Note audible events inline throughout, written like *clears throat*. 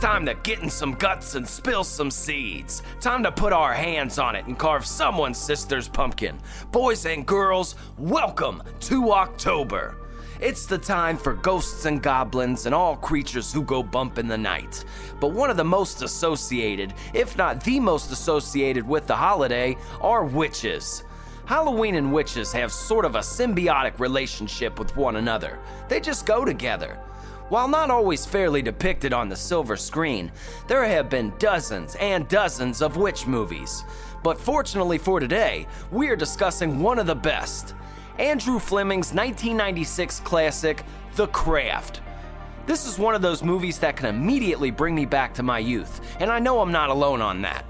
time to get in some guts and spill some seeds. Time to put our hands on it and carve someone's sister's pumpkin. Boys and girls, welcome to October. It's the time for ghosts and goblins and all creatures who go bump in the night. But one of the most associated, if not the most associated with the holiday, are witches. Halloween and witches have sort of a symbiotic relationship with one another. They just go together. While not always fairly depicted on the silver screen, there have been dozens and dozens of witch movies. But fortunately for today, we are discussing one of the best Andrew Fleming's 1996 classic, The Craft. This is one of those movies that can immediately bring me back to my youth, and I know I'm not alone on that.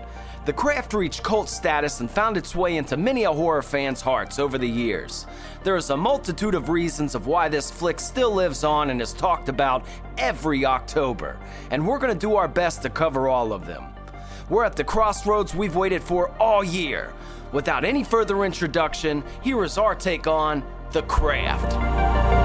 The Craft reached cult status and found its way into many a horror fan's hearts over the years. There is a multitude of reasons of why this flick still lives on and is talked about every October, and we're going to do our best to cover all of them. We're at the crossroads we've waited for all year. Without any further introduction, here is our take on The Craft.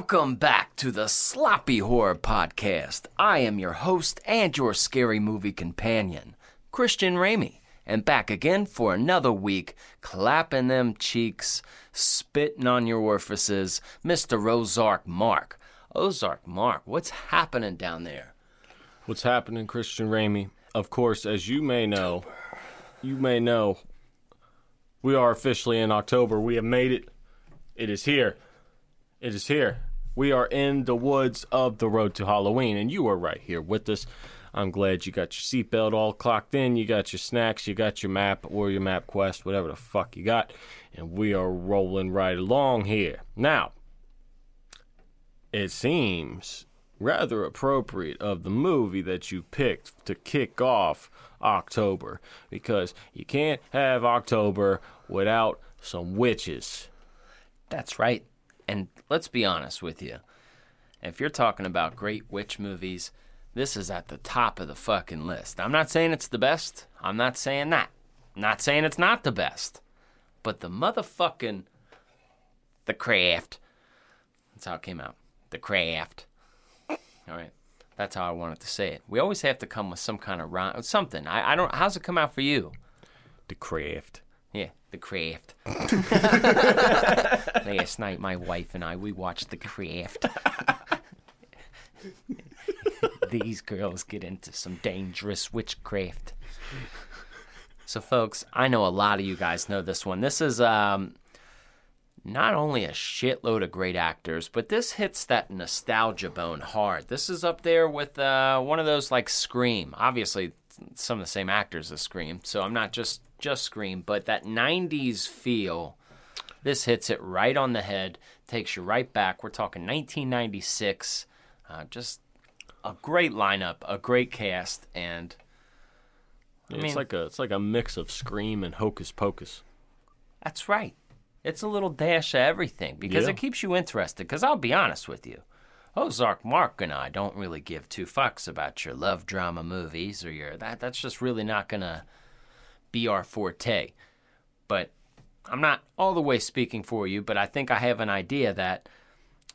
Welcome back to the Sloppy Horror Podcast. I am your host and your scary movie companion, Christian Ramey, and back again for another week, clapping them cheeks, spitting on your orifices, Mr. Ozark Mark. Ozark Mark, what's happening down there? What's happening, Christian Ramey? Of course, as you may know, you may know, we are officially in October. We have made it. It is here. It is here. We are in the woods of the road to Halloween, and you are right here with us. I'm glad you got your seatbelt all clocked in. You got your snacks, you got your map or your MapQuest, whatever the fuck you got, and we are rolling right along here. Now, it seems rather appropriate of the movie that you picked to kick off October because you can't have October without some witches. That's right. And let's be honest with you. If you're talking about great witch movies, this is at the top of the fucking list. I'm not saying it's the best. I'm not saying that. I'm not saying it's not the best. But the motherfucking The Craft. That's how it came out. The Craft. All right. That's how I wanted to say it. We always have to come with some kind of rhyme, something. I, I don't. How's it come out for you? The craft. Yeah, The Craft. *laughs* Last night, my wife and I we watched The Craft. These girls get into some dangerous witchcraft. So, folks, I know a lot of you guys know this one. This is um, not only a shitload of great actors, but this hits that nostalgia bone hard. This is up there with uh, one of those like Scream. Obviously, some of the same actors as Scream, so I'm not just just Scream, but that '90s feel. This hits it right on the head, takes you right back. We're talking 1996. Uh, just a great lineup, a great cast, and Yeah, mean- it's like a it's like a mix of Scream and Hocus Pocus. That's right. It's a little dash of everything because Yeah. it keeps you interested. Because I'll be honest with you, Ozark Mark and I don't really give two fucks about your love drama movies or your that. That's just really not gonna be our forte. But I'm not all the way speaking for you, but I think I have an idea that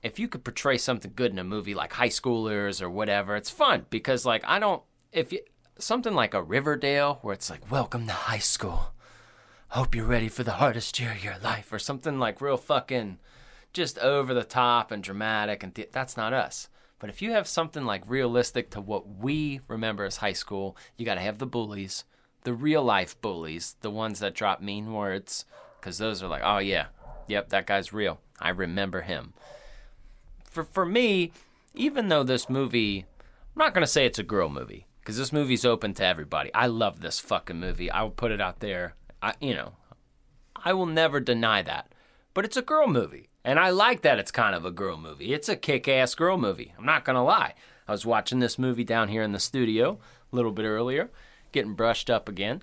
if you could portray something good in a movie like high schoolers or whatever, it's fun because like I don't if you something like a Riverdale where it's like welcome to high school. Hope you're ready for the hardest year of your life or something like real fucking just over the top and dramatic and th- that's not us. But if you have something like realistic to what we remember as high school, you got to have the bullies, the real life bullies, the ones that drop mean words cuz those are like, "Oh yeah. Yep, that guy's real. I remember him." For for me, even though this movie I'm not gonna say it's a girl movie because this movie's open to everybody. I love this fucking movie. I will put it out there. I, you know, I will never deny that. But it's a girl movie, and I like that it's kind of a girl movie. It's a kick-ass girl movie. I'm not gonna lie. I was watching this movie down here in the studio a little bit earlier, getting brushed up again.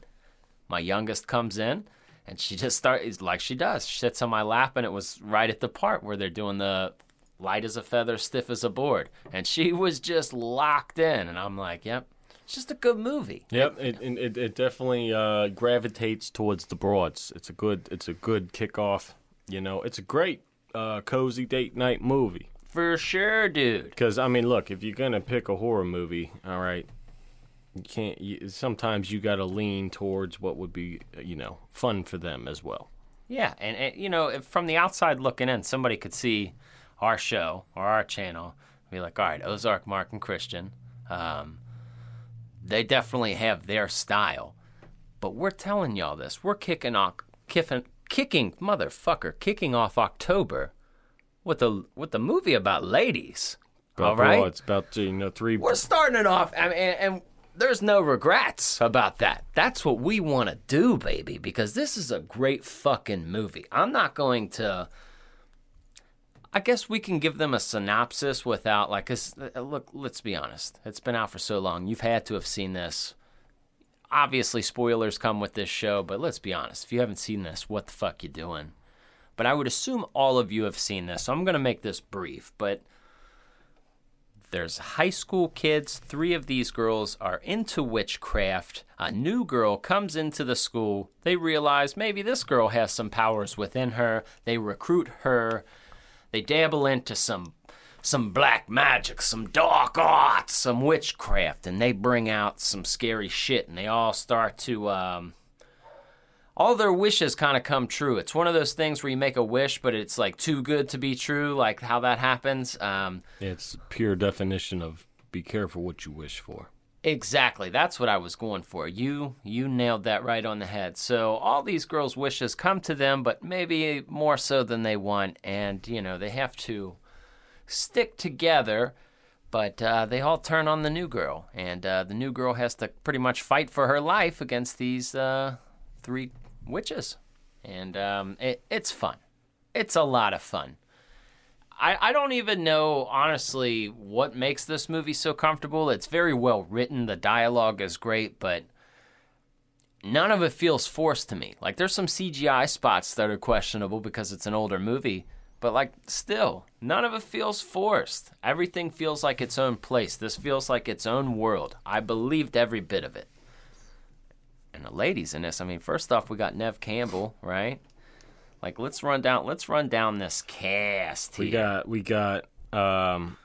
My youngest comes in, and she just starts like she does. She sits on my lap, and it was right at the part where they're doing the light as a feather, stiff as a board, and she was just locked in. And I'm like, "Yep, It's just a good movie. Yep, it it, it- it definitely uh, gravitates towards the broads. It's a good it's a good kickoff. You know, it's a great uh, cozy date night movie. For sure, dude. Because I mean, look, if you're gonna pick a horror movie, all right, you can't. You, sometimes you got to lean towards what would be, you know, fun for them as well. Yeah, and, and you know, if from the outside looking in, somebody could see our show or our channel, be like, all right, Ozark, Mark, and Christian, um, they definitely have their style. But we're telling y'all this. We're kicking off, kicking, kicking, motherfucker, kicking off October with a with a movie about ladies. But all right, broads, about you know three. we're starting it off, I mean, and, and there's no regrets about that. That's what we want to do, baby, because this is a great fucking movie. I'm not going to. I guess we can give them a synopsis without, like, 'cause, uh, look, let's be honest. It's been out for so long. You've had to have seen this. Obviously, spoilers come with this show, but let's be honest. If you haven't seen this, what the fuck you doing? But I would assume all of you have seen this, so I'm going to make this brief. But there's high school kids. Three of these girls are into witchcraft. A new girl comes into the school. They realize maybe this girl has some powers within her. They recruit her. They dabble into some some black magic, some dark arts, some witchcraft, and they bring out some scary shit. And they all start to um, all their wishes kind of come true. It's one of those things where you make a wish, but it's like too good to be true, like how that happens. Um, It's pure definition of be careful what you wish for. Exactly. That's what I was going for. You you nailed that right on the head. So all these girls' wishes come to them, but maybe more so than they want, and you know they have to stick together. But uh, they all turn on the new girl, and uh, the new girl has to pretty much fight for her life against these uh, three witches, and um, it, it's fun. It's a lot of fun. I, I don't even know honestly what makes this movie so comfortable. It's very well written. The dialogue is great, but none of it feels forced to me. Like there's some CGI spots that are questionable because it's an older movie, but like still, none of it feels forced. Everything feels like its own place. This feels like its own world. I believed every bit of it. And the ladies in this, I mean, first off, we got Neve Campbell, right? Like let's run down let's run down this cast here. We got we got um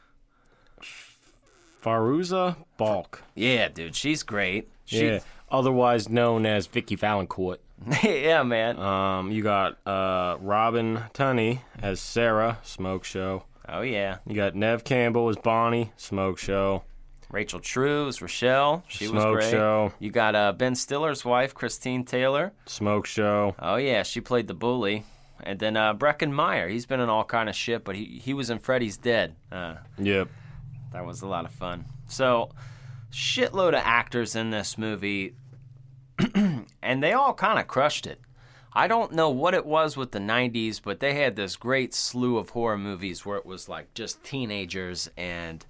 Fairuza Balk. Yeah, dude, she's great. She, Yeah, otherwise known as Vicki Vallencourt. *laughs* yeah, man. Um, you got uh Robin Tunney as Sarah, Smoke Show. Oh yeah. You got Neve Campbell as Bonnie, Smoke Show. Rachel True's, Rochelle. She was Smoke great. Show. You got uh, Ben Stiller's wife, Christine Taylor. Smoke Show. Oh yeah, she played the bully. And then uh, Breckin Meyer. He's been in all kind of shit, but he he was in Freddy's Dead. Uh, Yep. that was a lot of fun. So, shitload of actors in this movie, *clears throat* and they all kind of crushed it. I don't know what it was with the 90s, but they had this great slew of horror movies where it was like just teenagers, and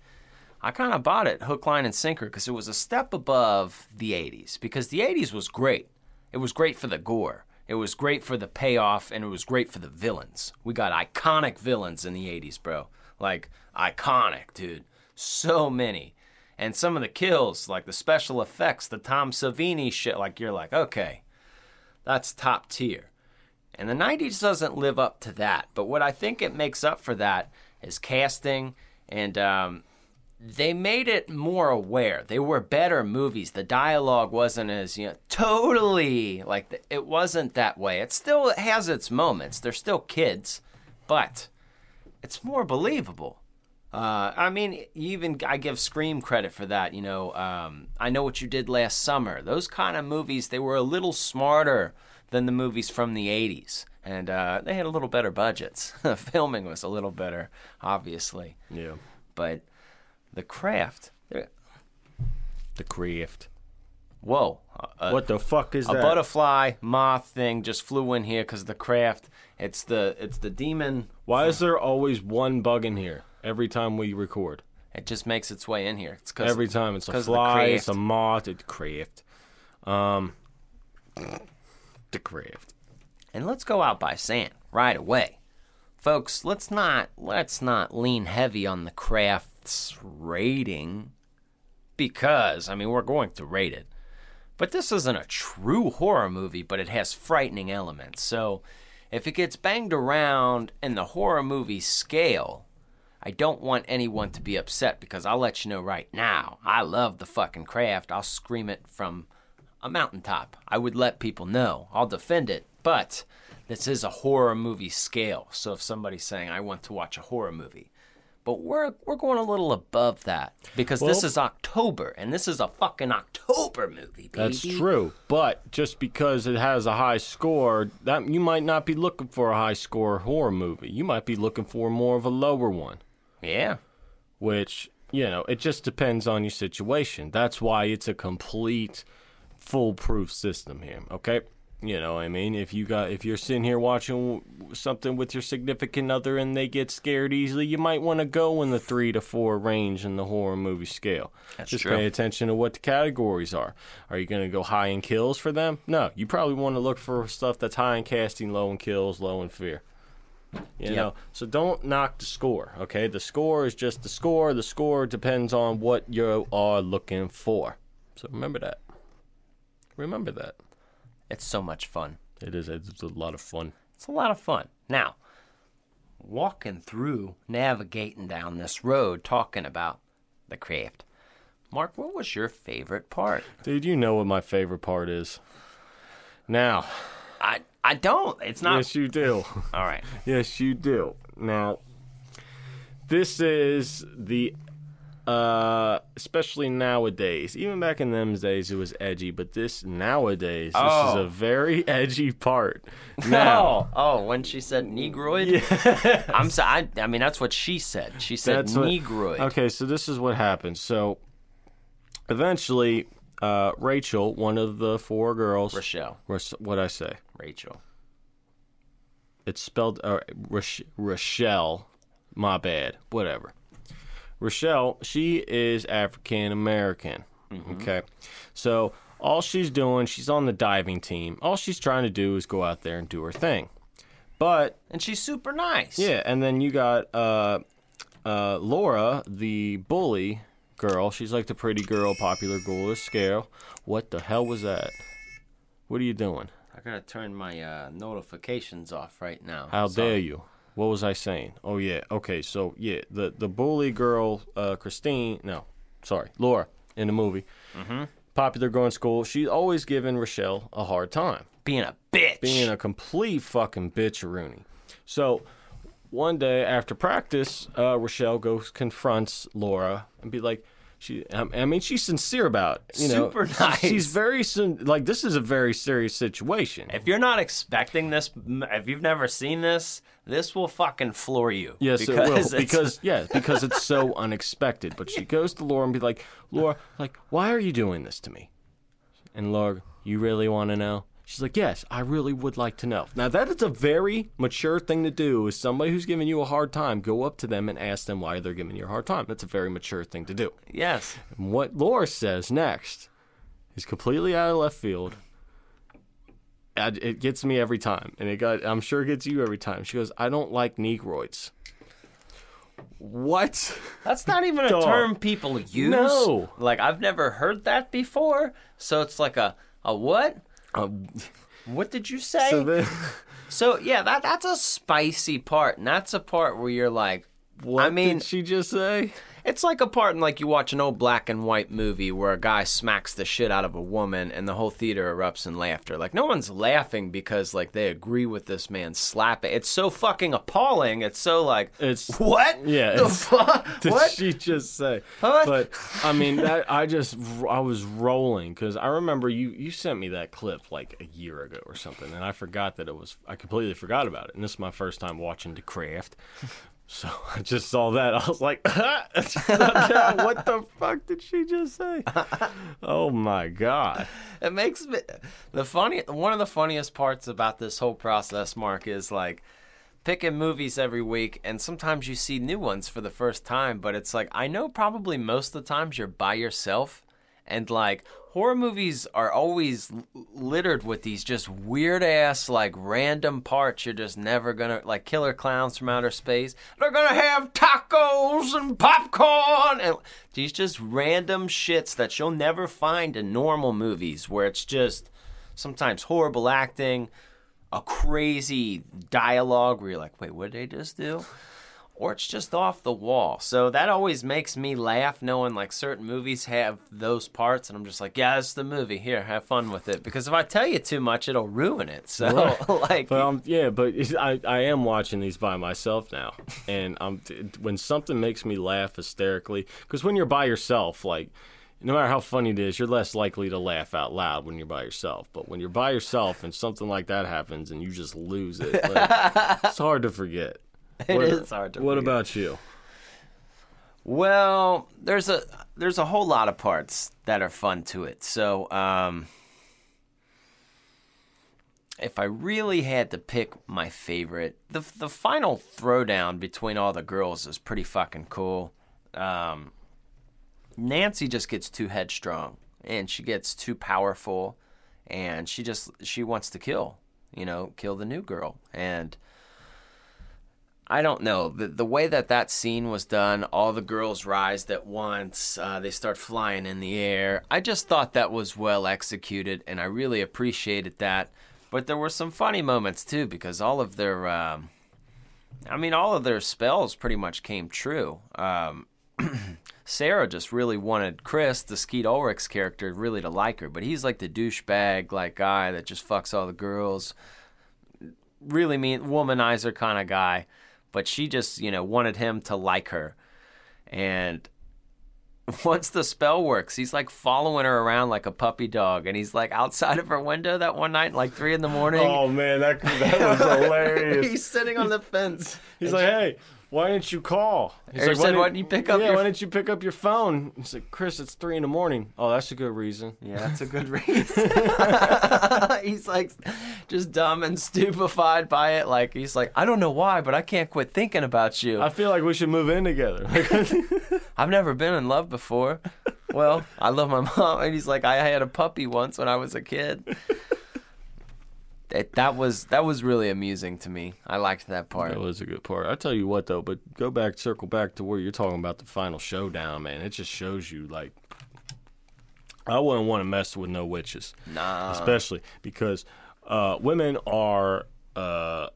I kind of bought it hook, line, and sinker because it was a step above the 80s. Because the 80s was great. It was great for the gore, it was great for the payoff, and it was great for the villains. We got iconic villains in the 80s, bro. Like, iconic, dude. So many. And some of the kills, like the special effects, the Tom Savini shit, like you're like, okay, that's top tier. And the 90s doesn't live up to that. But what I think it makes up for that is casting and um, they made it more aware. They were better movies. The dialogue wasn't as, you know, totally like the, it wasn't that way. It still has its moments. They're still kids, but it's more believable. Uh, I mean, even I give Scream credit for that. You know, um, I know what you did last summer. Those kind of movies, they were a little smarter than the movies from the '80s, and uh, they had a little better budgets. *laughs* Filming was a little better, obviously, Yeah. but the craft. The craft. Whoa, a, what the fuck is that? a that? butterfly moth thing just flew in here because the craft. It's the it's the demon. Why is there always one bug in here every time we record? It just makes its way in here. It's cause Every time it's a 'cause of the fly, it's a moth, it's craft. Um, the craft. And let's go out by saying right away, folks. Let's not let's not lean heavy on the craft's rating. because, I mean, we're going to rate it. But this isn't a true horror movie, but it has frightening elements. So if it gets banged around in the horror movie scale, I don't want anyone to be upset because I'll let you know right now. I love the fucking craft. I'll scream it from a mountaintop. I would let people know. I'll defend it. But this is a horror movie scale. So if somebody's saying I want to watch a horror movie, but we're we're going a little above that because this is October and this is a fucking October movie, baby. That's true, but just because it has a high score, that you might not be looking for a high score horror movie. You might be looking for more of a lower one, Yeah. which, you know, it just depends on your situation. That's why it's a complete foolproof system here, okay? You know, what I mean, if you got if you're sitting here watching something with your significant other and they get scared easily, you might want to go in the 3 to 4 range in the horror movie scale. That's Just true. pay attention to what the categories are. Are you going to go high in kills for them? No, you probably want to look for stuff that's high in casting, low in kills, low in fear. You Yep. know, so don't knock the score. Okay, the score is just the score. The score depends on what you are looking for. So remember that. Remember that. It's so much fun. It is. It's a lot of fun. It's a lot of fun. Now, walking through, navigating down this road, talking about the craft. Mark, what was your favorite part? Dude, you know what my favorite part is. Now, I I don't. It's not. yes, you do. All right. *laughs* Yes, you do. Now, this is the, uh, especially nowadays. Even back in them days, it was edgy, but this nowadays, this is Oh. a very *laughs* edgy part. *laughs* Now, Oh, oh, when she said negroid, *laughs* I'm sorry. I, I mean, that's what she said. She said That's what- negroid. okay, so this is what happened. So, eventually, uh, Rachel, one of the four girls, Rochelle, what I say? Rachel. It's spelled uh, Roch- Rochelle. My bad. Whatever. Rochelle, she is African American. Okay. So all she's doing, she's on the diving team. All she's trying to do is go out there and do her thing. But And she's super nice. yeah, and then you got uh, uh, Laura, the bully girl. She's like the pretty girl, popular girl, scale. What the hell was that? What are you doing? I gotta turn my uh, notifications off right now. How Sorry. dare you? What was I saying? Oh yeah. Okay. So yeah, the the bully girl, uh, Christine. No, sorry, Laura in the movie. Mm-hmm. Popular girl in school. She's always giving Rochelle a hard time, Being a bitch. being a complete fucking bitch Rooney. So one day after practice, uh, Rochelle goes confronts Laura and be like. She, I mean, she's sincere about it. You know, Super She's- nice. She's very like this is a very serious situation. If you're not expecting this, if you've never seen this, this will fucking floor you. Yes, it will. it's- *laughs* Because yeah, because it's so unexpected. But she goes to Laura and be like, Laura, like, why are you doing this to me? And Laura, you really want to know? She's like, yes, I really would like to know. Now that is a very mature thing to do. Is somebody who's giving you a hard time, go up to them and ask them why they're giving you a hard time. That's a very mature thing to do. yes, And what Laura says next is completely out of left field. It gets me every time, and it got. I'm sure it gets you every time. She goes, "I don't like negroids." What? that's not even a *laughs* Dog. term people use. No. like I've never heard that before. So it's like a a what? Um, What did you say? so So yeah, that that's a spicy part, and that's a part where you're like, what I mean, did she just say? It's like a part in like you watch an old black and white movie where a guy smacks the shit out of a woman, and the whole theater erupts in laughter. Like no one's laughing because like they agree with this man slapping. It's so fucking appalling. It's so like It's what? Yeah, The fuck? *laughs* did What? she just say? What? But I mean, that I just I was rolling because I remember you you sent me that clip like a year ago or something, and I forgot that it was I completely forgot about it. And this is my first time watching The Craft, so *laughs* I just saw that. I was like, *laughs* *laughs* what the fuck did she just say? Oh my god! It makes me the funny. One of the funniest parts about this whole process, Mark, is like picking movies every week, and sometimes you see new ones for the first time. But it's like I know probably most of the times you're by yourself, And like horror movies are always littered with these just weird ass like random parts you're just never gonna like killer clowns from outer space. They're gonna have tacos and popcorn and these just random shits that you'll never find in normal movies where it's just sometimes horrible acting, a crazy dialogue where you're like, wait, what did they just do? Or it's just off the wall. So that always makes me laugh knowing like certain movies have those parts, and I'm just like, yeah, that's the movie. Here, have fun with it. Because if I tell you too much, it'll ruin it. So, Right. *laughs* like, But um, yeah, but I, I am watching these by myself now, and I'm when something makes me laugh hysterically, because when you're by yourself, like no matter how funny it is, you're less likely to laugh out loud when you're by yourself. But when you're by yourself and something like that happens and you just lose it, like, *laughs* it's hard to forget. It what, is hard to What forget. about you? Well, there's a there's a whole lot of parts that are fun to it. So, um, if I really had to pick my favorite, the the final throwdown between all the girls is pretty fucking cool. Um, Nancy just gets too headstrong and she gets too powerful, and she just she wants to kill, you know, kill the new girl and. I don't know the the way that that scene was done. All the girls rise at once. Uh, they start flying in the air. I just thought that was well executed, and I really appreciated that. But there were some funny moments too, because all of their, um, I mean, all of their spells pretty much came true. Um, *clears throat* Sarah just really wanted Chris, the Skeet Ulrich's character, really to like her, but he's like the douchebag like guy that just fucks all the girls. Really mean womanizer kind of guy but she just you know wanted him to like her. And *laughs* once the spell works he's like following her around like a puppy dog and he's like outside of her window that one night like three in the morning. Oh man, that that *laughs* was hilarious. he's sitting on the fence. He's like, hey, why didn't you call? He's Or like, said, "Why didn't you pick up Yeah, your why didn't you pick up your phone? He's like, Chris, it's three in the morning. Oh, that's a good reason. yeah that's a good reason *laughs* he's like just dumb and stupefied by it like he's like i don't know why but i can't quit thinking about you I feel like we should move in together. *laughs* I've never been in love before. Well, I love my mom, and he's like, I had a puppy once when I was a kid. That that was that was really amusing to me. I liked that part. that was a good part. I tell you what though, but go back, circle back to where you're talking about the final showdown, man. It just shows you like I wouldn't want to mess with no witches, Nah, especially because uh, women are. Uh,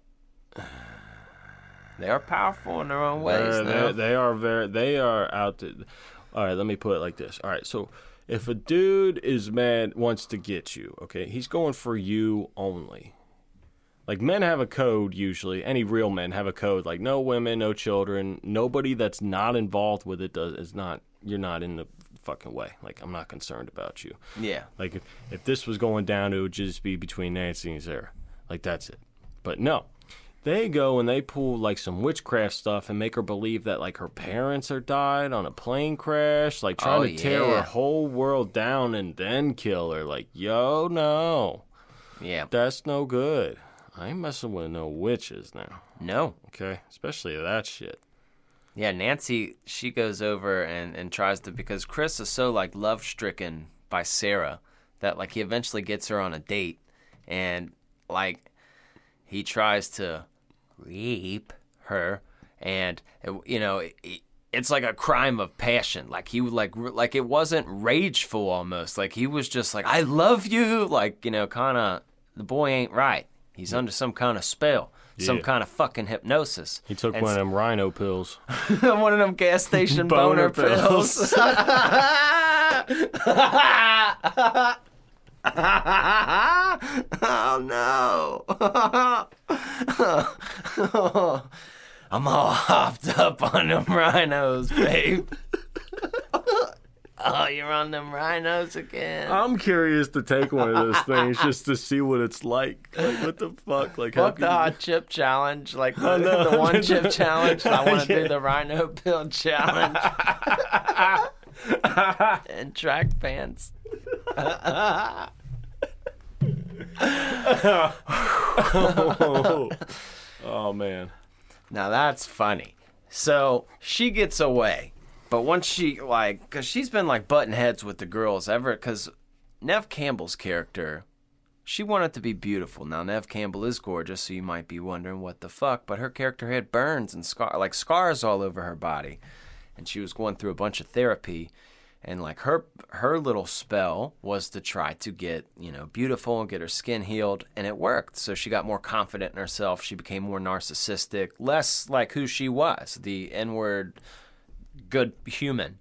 they are powerful in their own ways. They're- they are very. They are out. To, all right, let me put it like this. All right, so if a dude is mad, wants to get you, okay, he's going for you only. Like men have a code usually. Any real men have a code. Like no women, no children, nobody that's not involved with it does is not. You're not in the fucking way. Like I'm not concerned about you. yeah, Like if, if this was going down, it would just be between Nancy and Sarah. Like that's it. But no. They go and they pull like some witchcraft stuff and make her believe that like her parents are died on a plane crash, like trying Oh, to tear yeah. her whole world down and then kill her. Like, yo, no. yeah. That's no good. I ain't messing with no witches now. No, Okay? Especially that shit. yeah. Nancy, she goes over and and tries to because Chris is so like love stricken by Sarah that like he eventually gets her on a date, and like he tries to rape her and you know it, it's like a crime of passion. Like he would like like it wasn't rageful almost. Like he was just like i love you. Like you know kind of the boy ain't right. He's under some kind of spell some Yeah. kind of fucking hypnosis. He took And one of them rhino pills. *laughs* one of them gas *laughs* station boner, Boner pills, pills. *laughs* oh no *laughs* I'm all hopped up on them rhinos, babe. oh, you're on them rhinos again. I'm curious to take one of those things just to see what it's like. Like, what the fuck? Like, how Fuck the can hot chip challenge, like the, the one *laughs* chip challenge. I want to do the rhino *laughs* pill challenge and track pants. Oh, *laughs* oh man. Now that's funny. So she gets away, But once she like, cause she's been like butting heads with the girls ever, cause Neve Campbell's character, she wanted to be beautiful. Now Neve Campbell is gorgeous, so you might be wondering what the fuck. But her character had burns and scar, like scars all over her body, and she was going through a bunch of therapy. And like her her little spell was to try to get you know beautiful and get her skin healed, and it worked. So she got more confident in herself. She became more narcissistic, less like who she was, the inward good human.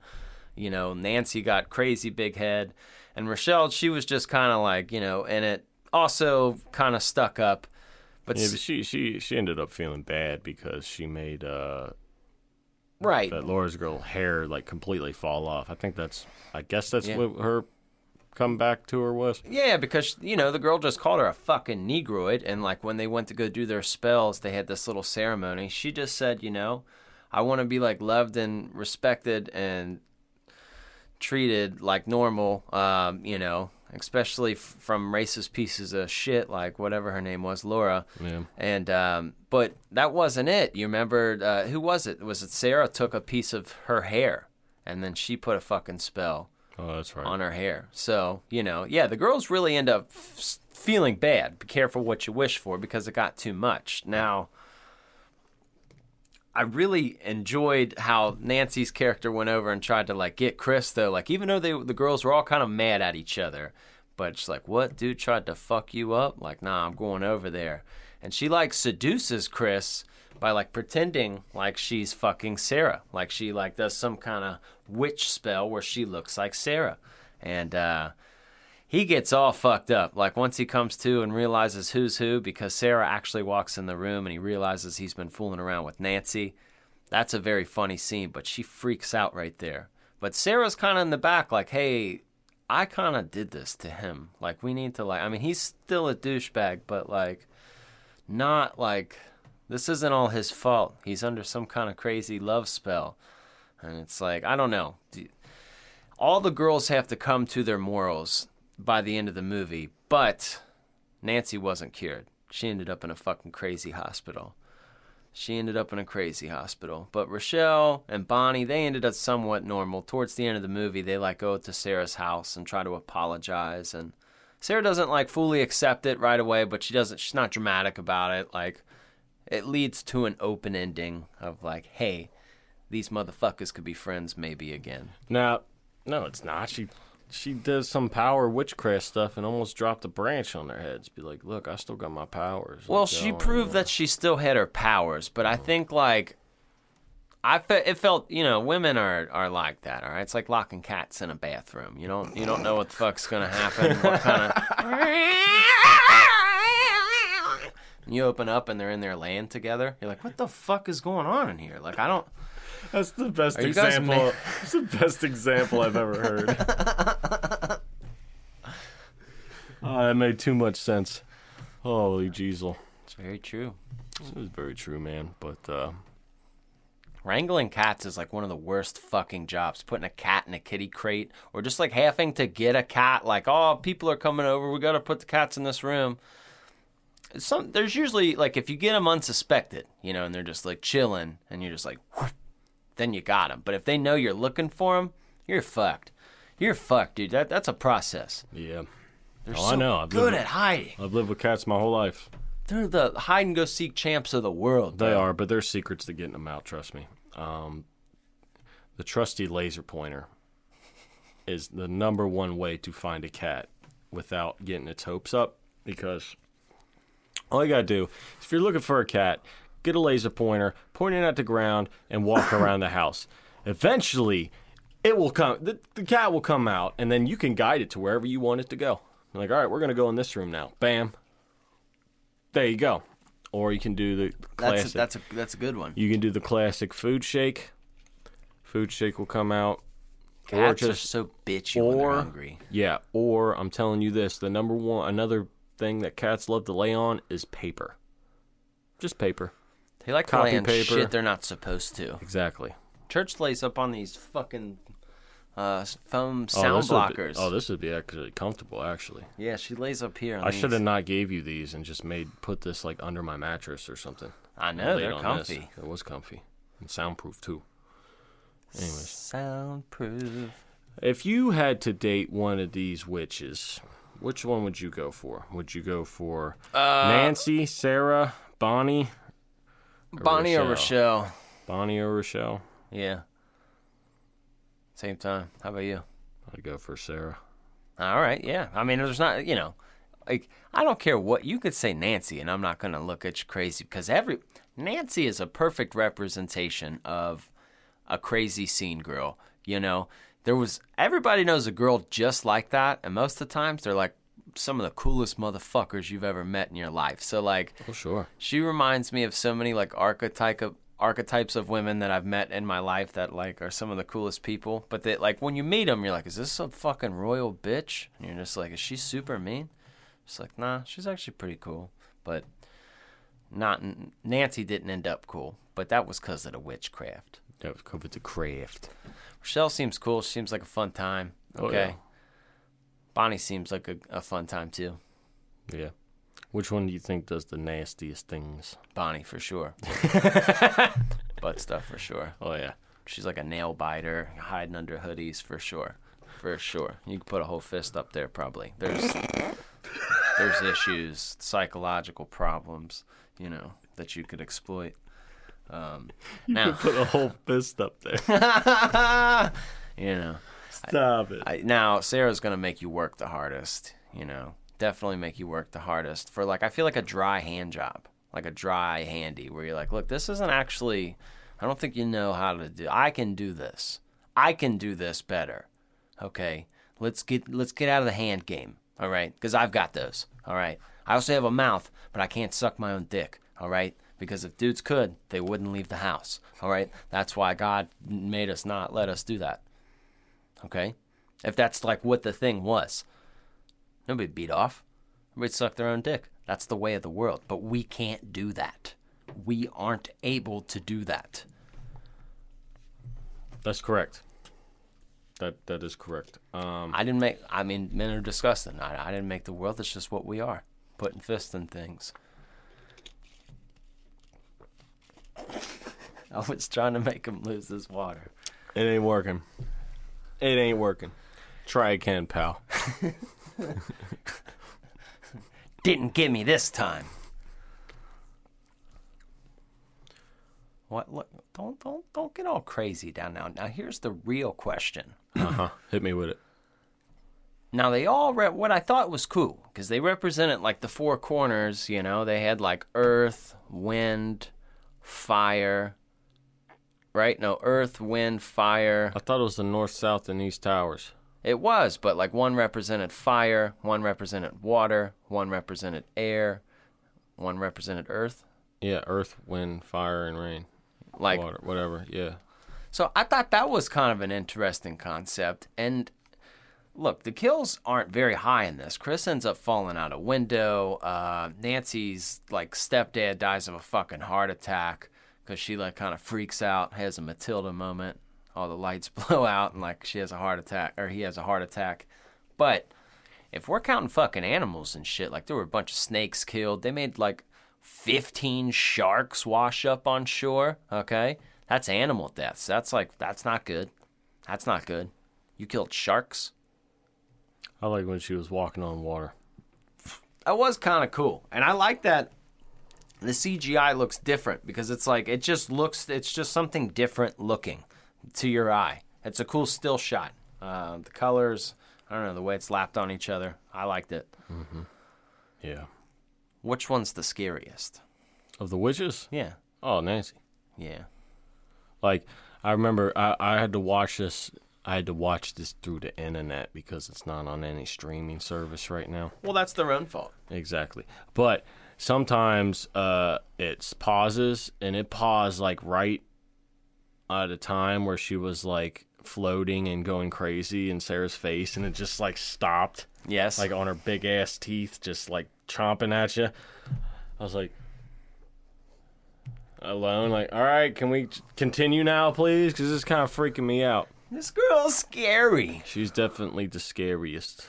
You know, Nancy got crazy big head, and Rochelle, she was just kind of like, you know, and it, also kind of stuck up. But, Yeah, but she she she ended up feeling bad because she made uh right, that Laura's girl hair like completely fall off. I think that's I guess that's Yeah. what her comeback to her was. yeah, because you know the girl just called her a fucking negroid, and like when they went to go do their spells, they had this little ceremony. She just said, you know, I want to be like loved and respected and treated like normal. Um, you know, especially f- from racist pieces of shit like whatever her name was, Laura. Yeah. And um, but that wasn't it. You remember uh, who was it? Was it Sarah took a piece of her hair and then she put a fucking spell Oh, that's right. on her hair. So you know, yeah, the girls really end up f- feeling bad. Be careful what you wish for because it got too much. Now. I really enjoyed how Nancy's character went over and tried to like get Chris though. Like even though they the girls were all kind of mad at each other, but she's like, what dude tried to fuck you up? Like, nah, I'm going over there. And she like seduces Chris by like pretending like she's fucking Sarah. Like she like does some kind of witch spell where she looks like Sarah. And uh he gets all fucked up. Like once he comes to and realizes who's who, because Sarah actually walks in the room and he realizes he's been fooling around with Nancy. That's a very funny scene, but she freaks out right there. But Sarah's kind of in the back, like, hey, I kind of did this to him. Like, we need to, like, I mean, he's still a douchebag, but, like, not like, this isn't all his fault. He's under some kind of crazy love spell. And it's like, I don't know. All the girls have to come to their morals by the end of the movie, but Nancy wasn't cured. She ended up in a fucking crazy hospital. She ended up in a crazy hospital. But Rochelle and Bonnie, they ended up somewhat normal. Towards the end of the movie, they like go to Sarah's house and try to apologize. And Sarah doesn't like fully accept it right away, but she doesn't, she's not dramatic about it. Like, it leads to an open ending of like, hey, these motherfuckers could be friends maybe again. No, no, it's not. She she does some power witchcraft stuff and almost dropped a branch on their heads. Be like, look, I still got my powers. Well, Like, she oh, proved uh, that she still had her powers, but I mm. think like I fe- it felt you know women are are like that. All right, it's like locking cats in a bathroom. You don't you don't know what the fuck's gonna happen. What kind of *laughs* you open up and they're in there laying together. You're like, what the fuck is going on in here? Like I don't. That's the best Are guys example. ma- *laughs* That's the best example I've ever heard. *laughs* oh, that made too much sense. Holy jeezel. It's very true. This is very true, man. But uh, Wrangling cats is like one of the worst fucking jobs. Putting a cat in a kitty crate or just like having to get a cat. Like, oh, people are coming over. We got to put the cats in this room. Some there's usually like if you get them unsuspected, you know, and they're just like chilling, and you're just like, then you got them. But if they know you're looking for them, you're fucked. You're fucked, dude. That that's a process. yeah, They're Oh, I know. I've good at hiding. I've lived with cats my whole life. They're the hide and go seek champs of the world. They bro. are, but there's secrets to getting them out. Trust me. Um, the trusty laser pointer is the number one way to find a cat without getting its hopes up. Because all you gotta do, if you're looking for a cat, get a laser pointer, point it at the ground, and walk *laughs* around the house. Eventually, it will come. The, the cat will come out, and then you can guide it to wherever you want it to go. Like, all right, we're gonna go in this room now. Bam. There you go. Or you can do the classic. That's a, that's a that's a good one. You can do the classic food shake. Food shake will come out. Cats or are just so bitchy when they're hungry. yeah, or I'm telling you this, the number one another thing that cats love to lay on is paper. Just paper. They like Copy to lay on paper. shit they're not supposed to. Exactly. Church lays up on these fucking uh, foam Oh, sound this would be- blockers. oh, this would be actually comfortable actually. yeah, she lays up here. On I should have not gave you these and just made put this like under my mattress or something. I know they're on this. comfy. It was comfy and soundproof too. Anyways, Soundproof. if you had to date one of these witches, which one would you go for? Would you go for Uh, Nancy, Sarah, Bonnie, Bonnie or Rochelle? Bonnie or Rochelle? Yeah. Same time. How about you? I'd go for Sarah. All right, yeah. I mean, there's not, you know, like I don't care what you could say Nancy, and I'm not gonna look at you crazy because every Nancy is a perfect representation of a crazy scene girl. You know, there was everybody knows a girl just like that, and most of the times they're like some of the coolest motherfuckers you've ever met in your life. So like, Oh, sure. she reminds me of so many like archetype of archetypes of women that I've met in my life that like are some of the coolest people. But that like when you meet them, you're like, is this some fucking royal bitch? And you're just like, is she super mean? It's like, nah, she's actually pretty cool, but not Nancy didn't end up cool. But that was because of the witchcraft. That was covered the craft. Rochelle seems cool. She seems like a fun time. Oh, Okay. yeah. Bonnie seems like a, a fun time too. Yeah. Which one do you think does the nastiest things? Bonnie for sure. *laughs* Butt stuff for sure. Oh yeah. She's like a nail biter, hiding under hoodies for sure. For sure. You could put a whole fist up there probably. There's there's issues, psychological problems, you know, that you could exploit. Um, now, Put a whole fist up there. *laughs* you know, Stop it. I, now Sarah's gonna make you work the hardest. You know, definitely make you work the hardest for like I feel like a dry hand job, like a dry handy, where you're like, look, this isn't actually. I don't think you know how to do. I can do this. I can do this better. Okay, let's get let's get out of the hand game. All right, because I've got those. All right. I also have a mouth, but I can't suck my own dick. All right. Because if dudes could, they wouldn't leave the house. All right. That's why God made us not let us do that. Okay? If that's like what the thing was. Nobody beat off. Everybody suck their own dick. That's the way of the world. But we can't do that. We aren't able to do that. That's correct. That that is correct. Um, I didn't make, I mean, men are disgusting. I, I didn't make the world. It's just what we are. Putting fists in things. *laughs* I was trying to make him lose his water. it ain't working. It ain't working. Try again, pal. *laughs* *laughs* Didn't get me this time. What? Look, don't don't don't get all crazy down now. Now here's the real question. Uh huh. Hit me with it. Now they all re- what I thought was cool because they represented like the four corners. You know, they had like earth, wind, fire. Right? No, earth, wind, fire. I thought it was the north, south, and east towers. It was, but like one represented fire, one represented water, one represented air, one represented earth. Yeah, earth, wind, fire, and rain. Like Water, whatever. Yeah. So I thought that was kind of an interesting concept. And look, the kills aren't very high in this. Chris ends up falling out a window. Uh, Nancy's like stepdad dies of a fucking heart attack because she like kind of freaks out, has a Matilda moment. All the lights *laughs* blow out and like she has a heart attack or he has a heart attack. But if we're counting fucking animals and shit, like there were a bunch of snakes killed. They made like 15 sharks wash up on shore. Okay. That's animal deaths. That's like, that's not good. That's not good. You killed sharks? I like when she was walking on water. That was kind of cool. And I like that the CGI looks different because it's like, it just looks, it's just something different looking to your eye. It's a cool still shot. Uh, the colors, I don't know, the way it's lapped on each other. I liked it. Mm-hmm. Yeah. Which one's the scariest? Of the witches? Yeah. Oh, Nancy. Yeah. Like I remember, I, I had to watch this. I had to watch this through the internet because it's not on any streaming service right now. Well, that's their own fault. Exactly. But sometimes uh, it's pauses, and it paused like right at a time where she was like floating and going crazy in Sarah's face, and it just like stopped, Yes. like on her big ass teeth, just like chomping at you. I was like, alone, like, all right, can we continue now, please? Because this is kind of freaking me out. this girl's scary. She's definitely the scariest.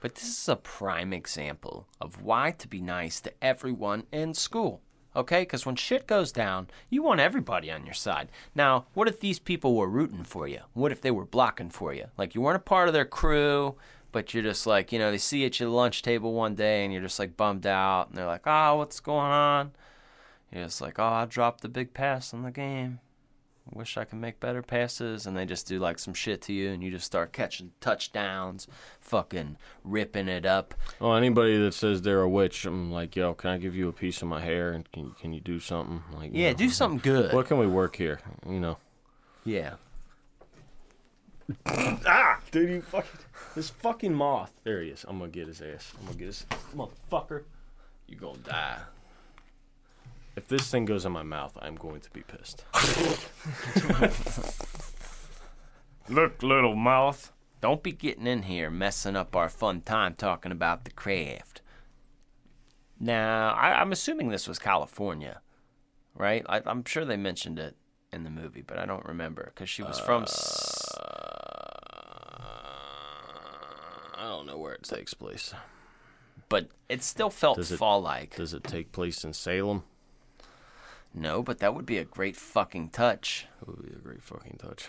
But this is a prime example of why to be nice to everyone in school. Okay? Because when shit goes down, you want everybody on your side. Now, what if these people were rooting for you? What if they were blocking for you? Like you weren't a part of their crew, but you're just like, you know, they see you at your lunch table one day and you're just like bummed out. And they're like, oh, what's going on? You're just like, oh, I dropped the big pass in the game. Wish I could make better passes. And they just do like some shit to you and you just start catching touchdowns, fucking ripping it up. Well, anybody that says they're a witch, I'm like, yo, can I give you a piece of my hair and can can you do something? Like, Yeah, know, do something good. What can we work here? You know. Yeah. *laughs* Ah, dude, you fucking this fucking moth. There he is. I'm gonna get his ass. I'm gonna get his motherfucker. You gonna die. If this thing goes in my mouth, I'm going to be pissed. *laughs* Look, little mouth. Don't be getting in here messing up our fun time talking about the craft. Now, I, I'm assuming this was California, right? I, I'm sure they mentioned it in the movie, but I don't remember because she was from. s- uh, I don't know where it takes place. But it still felt Does it- fall like. Does it take place in Salem? No, but that would be a great fucking touch. It would be a great fucking touch.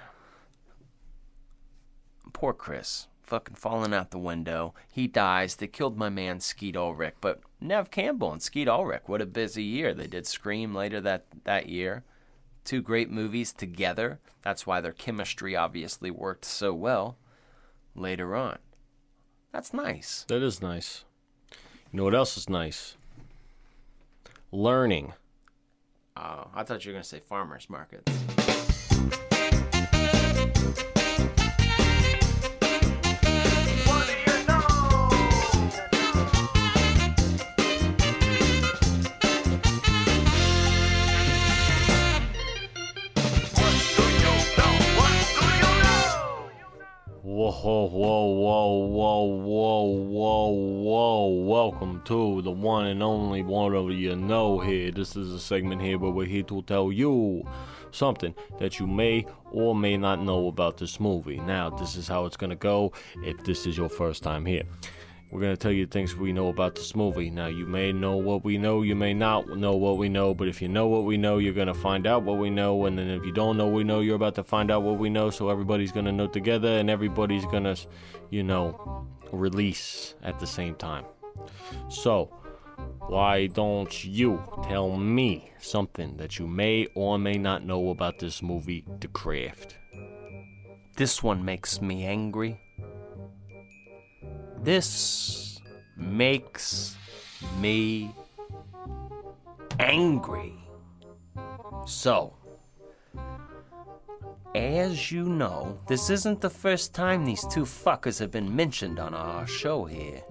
Poor Chris. Fucking falling out the window. He dies. They killed my man Skeet Ulrich. But Neve Campbell and Skeet Ulrich, what a busy year. They did Scream later that, that year. Two great movies together. That's why their chemistry obviously worked so well later on. That's nice. That is nice. You know what else is nice? Learning. Oh, I thought you were going to say farmers markets. Whoa, whoa, whoa, whoa, whoa, whoa, whoa. Welcome to the one and only one of you know here. This is a segment here where we're here to tell you something that you may or may not know about this movie. Now, this is how it's to go if this is your first time here. We're going to tell you things we know about this movie. Now, you may know what we know, you may not know what we know, but if you know what we know, you're going to find out what we know. And then if you don't know what we know, you're about to find out what we know. So everybody's going to know together and everybody's going to, you know, release at the same time. So, why don't you tell me something that you may or may not know about this movie, The Craft? This one makes me angry. This makes me angry. So, as you know, this isn't the first time these two fuckers have been mentioned on our show here.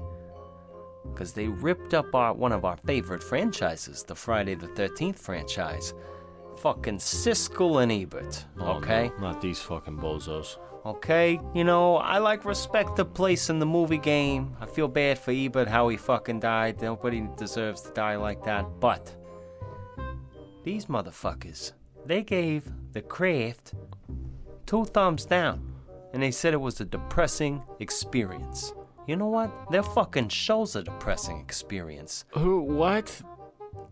Because they ripped up our, one of our favorite franchises, the Friday the 13th franchise. Fucking Siskel and Ebert, Oh, okay? no, not these fucking bozos. Okay, you know, I like respect the place in the movie game. I feel bad for Ebert how he fucking died. Nobody deserves to die like that. But these motherfuckers, they gave the craft two thumbs down. And they said it was a depressing experience. You know what? Their fucking show's a depressing experience. Who? What?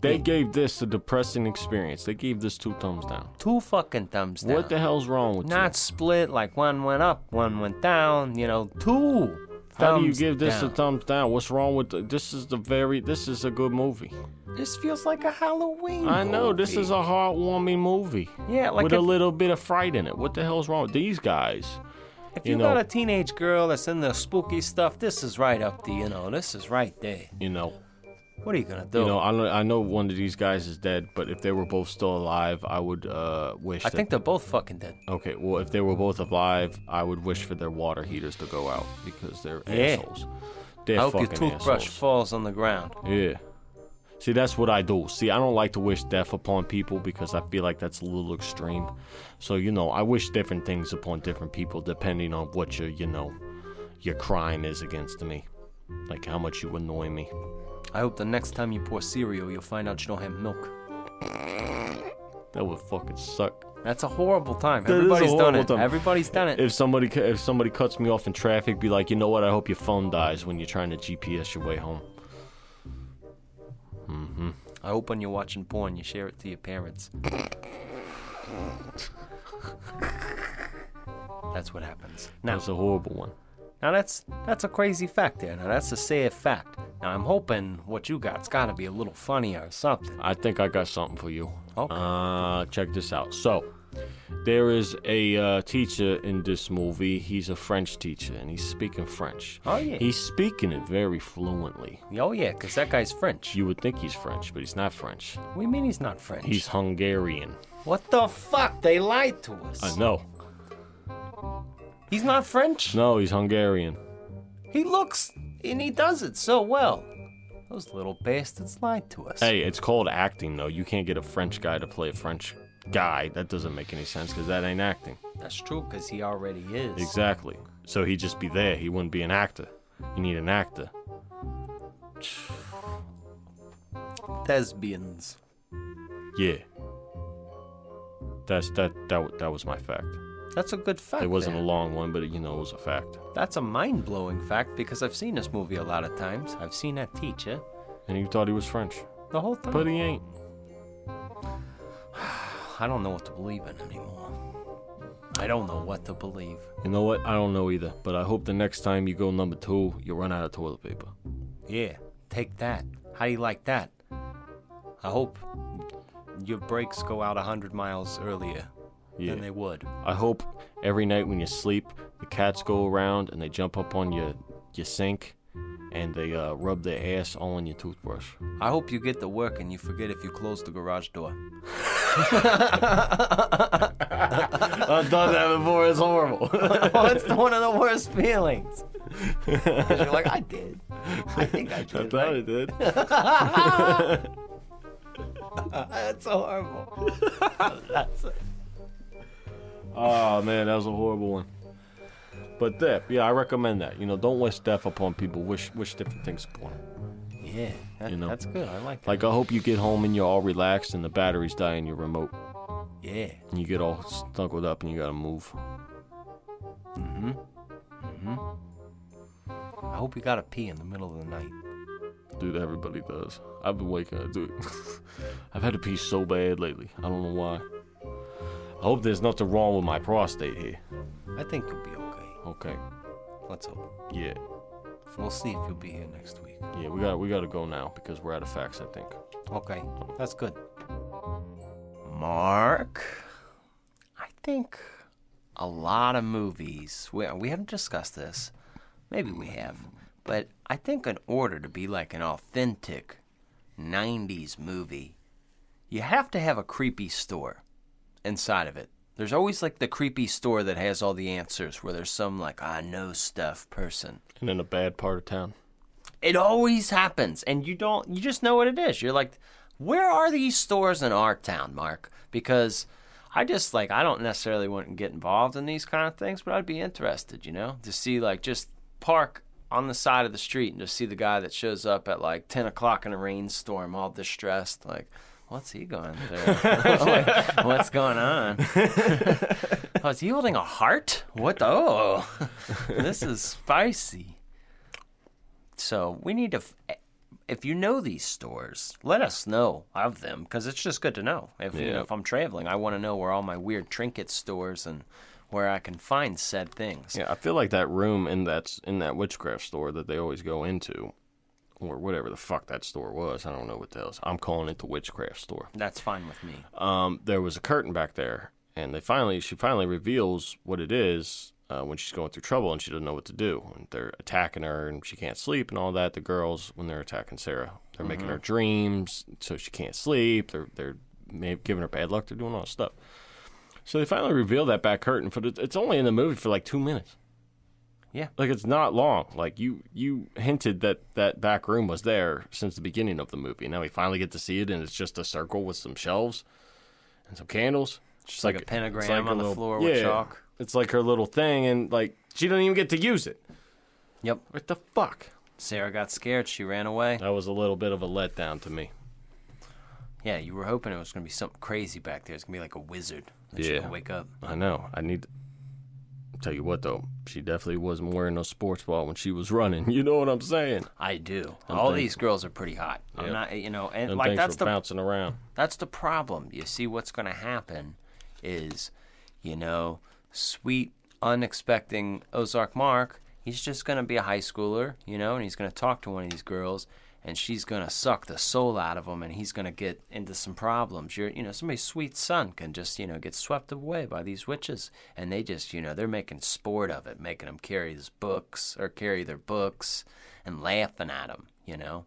They gave this a depressing experience. They gave this two thumbs down. Two fucking thumbs down. What the hell's wrong with you? Not split like one went up, one went down. You know, two. How do you thumbs give this down. a thumbs down? What's wrong with the, this? Is the very this is a good movie. This feels like a Halloween. I know this movie. is a heartwarming movie yeah, like with if, a little bit of fright in it. What the hell's wrong with these guys? If you you, know- got a teenage girl that's in the spooky stuff, this is right up the you know, this is right there. You know, What are you gonna do? you know. I know, I know one of these guys is dead, but if they were both still alive, I would uh, wish. I that, think they're both fucking dead. Okay, well, if they were both alive, I would wish for their water heaters to go out because they're Yeah. assholes. They're I hope your toothbrush assholes. falls on the ground. Yeah. See, that's what I do. See, I don't like to wish death upon people because I feel like that's a little extreme. So, you know, I wish different things upon different people depending on what your, you know, your crime is against me. Like how much you annoy me. I hope the next time you pour cereal, you'll find out you don't have milk. That would fucking suck. That's a horrible time. That is a Everybody's done horrible it. time. Everybody's done it. If somebody if somebody cuts me off in traffic, be like, you know what? I hope your phone dies when you're trying to GPS your way home. I hope when you're watching porn, you share it to your parents. that's what happens. Now, That's a horrible one. now that's that's a crazy fact there. Now that's a sad fact. Now I'm hoping what you got's got to be a little funnier or something. I think I got something for you. Okay. Uh, check this out. So, there is a uh, teacher in this movie. He's a French teacher, and he's speaking French. Oh, yeah. He's speaking it very fluently. Oh yeah, 'cause that guy's French. You would think he's French, but he's not French. What do you mean he's not French? He's Hungarian. What the fuck? They lied to us. I know. He's not French. No, he's Hungarian. He looks and he does it so well. Those little bastards lied to us. Hey, it's called acting, though. You can't get a French guy to play a French guy. That doesn't make any sense because that ain't acting. That's true, because he already is. Exactly. So he'd just be there. He wouldn't be an actor. You need an actor. *sighs* Thespians. Yeah. That's that that that was my fact. That's a good fact. It wasn't a long one, but you know it was a fact. That's a mind blowing fact because I've seen this movie a lot of times. I've seen that teacher And you thought he was French, the whole time. but he ain't. I don't know what to believe in anymore. I don't know what to believe. You know what? I don't know either. But I hope the next time you go number two, you'll run out of toilet paper. Yeah, take that. How do you like that? I hope your brakes go out a hundred miles earlier Yeah. than they would. I hope every night when you sleep, the cats go around and they jump up on your your sink, and they uh, rub their ass all on your toothbrush. I hope you get to work and you forget if you close the garage door. *laughs* I've done that before. It's horrible. oh, *laughs* it's one of the worst feelings. *laughs* 'Cause you're like, I did. I think I did. I did. thought it did. That's horrible. That's Oh man, that was a horrible one. But that, yeah, I recommend that. You know, don't wish death upon people. Wish wish different things upon them. yeah. That, You know. that's good. I like that. Like I hope you get home and you're all relaxed and the batteries die in your remote yeah. and you get all snuggled up and you gotta move. Mm-hmm. Mm-hmm. I hope you got to pee in the middle of the night. Dude, everybody does. I've been waking up, dude. *laughs* I've had to pee so bad lately. I don't know why. I hope there's nothing wrong with my prostate here. I think you'll be okay. Okay. Let's hope. Yeah. We'll see if you'll be here next week. Yeah, we got we got to go now because we're out of facts. I think. Okay, that's good. Mark, I think a lot of movies, we, we haven't discussed this, maybe we have, but I think in order to be like an authentic 90s movie, you have to have a creepy store inside of it. There's always like the creepy store that has all the answers where there's some like, I know stuff person. And in a bad part of town. It always happens, and you don't. You just know what it is. You're like, where are these stores in our town, Mark? Because I just like I don't necessarily want to get involved in these kind of things, but I'd be interested, you know, to see like just park on the side of the street and just see the guy that shows up at like ten o'clock in a rainstorm, all distressed, like. What's he going through? *laughs* What's going on? *laughs* oh, is he holding a heart? What? The, oh, this is spicy. So we need to, f- if you know these stores, let us know of them because it's just good to know. If you know, if I'm traveling, I want to know where all my weird trinket stores and where I can find said things. Yeah, I feel like that room in that in that witchcraft store that they always go into, or whatever the fuck that store was. I don't know what the hell. I'm calling it the witchcraft store. That's fine with me. Um, there was a curtain back there, and they finally she finally reveals what it is uh, when she's going through trouble and she doesn't know what to do. And they're attacking her, and she can't sleep, and all that. The girls when they're attacking Sarah, they're making her dreams so she can't sleep. They're they're maybe giving her bad luck. They're doing all this stuff. So they finally reveal that back curtain for the, it's only in the movie for like two minutes. Yeah. Like it's not long. Like you you hinted that that back room was there since the beginning of the movie. Now we finally get to see it, and it's just a circle with some shelves and some candles. Just like, a pentagram like on the little- floor with chalk. It's like her little thing, and like she doesn't even get to use it. Yep. What the fuck? Sarah got scared. She ran away. That was a little bit of a letdown to me. Yeah, you were hoping it was going to be something crazy back there. It's going to be like a wizard. Yeah. wake up. I know. I need. Tell you what though, she definitely wasn't wearing no sports bra when she was running. *laughs* You know what I'm saying? I do. All things- these girls are pretty hot. I'm Yep. not, you know, and Them like things that's were the bouncing around. that's the problem. You see, what's going to happen is, you know, sweet, unexpecting Ozark Mark. He's just going to be a high schooler, you know, and he's going to talk to one of these girls, and she's to suck the soul out of him, and he's to get into some problems. You're, you know, somebody's sweet son can just, you know, get swept away by these witches, and they just, you know, they're making sport of it, making them carry his books or carry their books, and laughing at him, you know.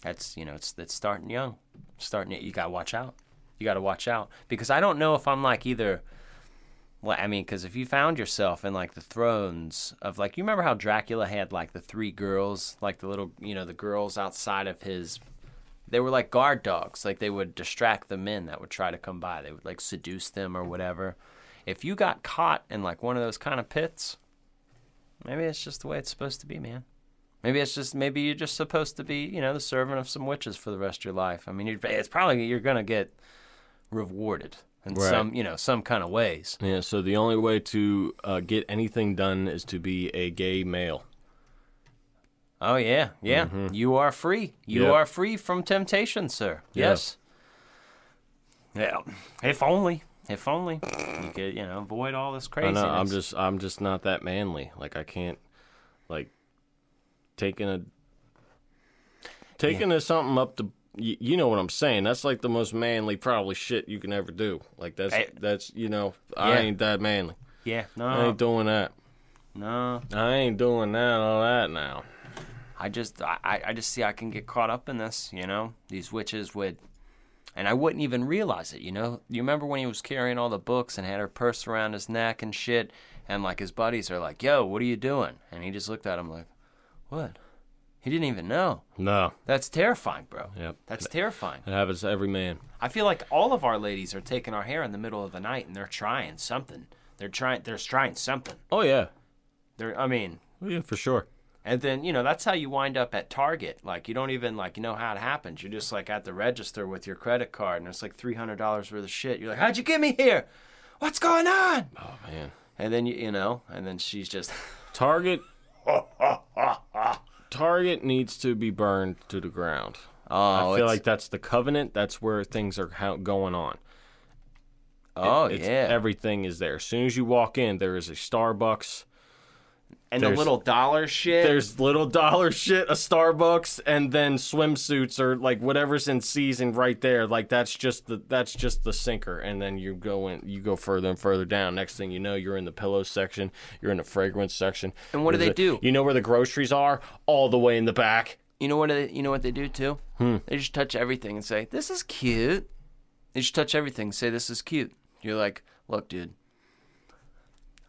That's you know, it's it's starting young, starting. You gotta watch out. You gotta watch out because I don't know if I'm like either. Well, I mean, because if you found yourself in like the thrones of like, you remember how Dracula had like the three girls, like the little, you know, the girls outside of his. They were like guard dogs. Like they would distract the men that would try to come by. They would like seduce them or whatever. If you got caught in like one of those kind of pits, maybe it's just the way it's supposed to be, man. Maybe it's just maybe you're just supposed to be, you know, the servant of some witches for the rest of your life. I mean, it's probably you're gonna get rewarded in Right. some, you know, some kind of ways. Yeah, so the only way to uh, get anything done is to be a gay male. Oh yeah, yeah. You are free. You Mm-hmm. Yep. are free from temptation, sir. Yeah. Yes. Yeah. If only. If only you could, you know, avoid all this I craziness. know, I'm just I'm just not that manly. Like I can't like taking a taking a something up to you, you know what I'm saying. That's like the most manly probably shit you can ever do. Like that's Hey. that's you know I Yeah. ain't that manly. Yeah. No, I ain't doing that. No. I ain't doing that all that now. I just I, I I just see I can get caught up in this, you know. These witches would and I wouldn't even realize it, you know. You remember when he was carrying all the books and had her purse around his neck and shit and like his buddies are like, "Yo, what are you doing?" And he just looked at him like, "What?" He didn't even know. No. That's terrifying, bro. Yep. That's terrifying. It happens to every man. I feel like all of our ladies are taking our hair in the middle of the night and they're trying something. They're trying they're trying something. Oh yeah. They're I mean, Oh, yeah, for sure. and then, you know, that's how you wind up at Target. Like, you don't even, like, you know how it happens. You're just, like, at the register with your credit card, and it's, like, $300 worth of shit. You're like, how'd you get me here? What's going on? Oh man. And then, you, you know, and then she's just, Target *laughs* Target needs to be burned to the ground. oh, I feel it's- like that's the covenant. That's where things are how, going on. oh, It's- yeah. Everything is there. As soon as you walk in, there is a Starbucks. And the little dollar shit. There's little dollar shit, a Starbucks, and then swimsuits or like whatever's in season right there. Like that's just the that's just the sinker. And then you go in, you go further and further down. Next thing you know, you're in the pillow section. You're in the fragrance section. And what do they do? You know where the groceries are? All the way in the back. You know what? They, you know what they do too? Hmm. They just touch everything and say, "This is cute." They just touch everything, and say, "This is cute." You're like, "Look, dude.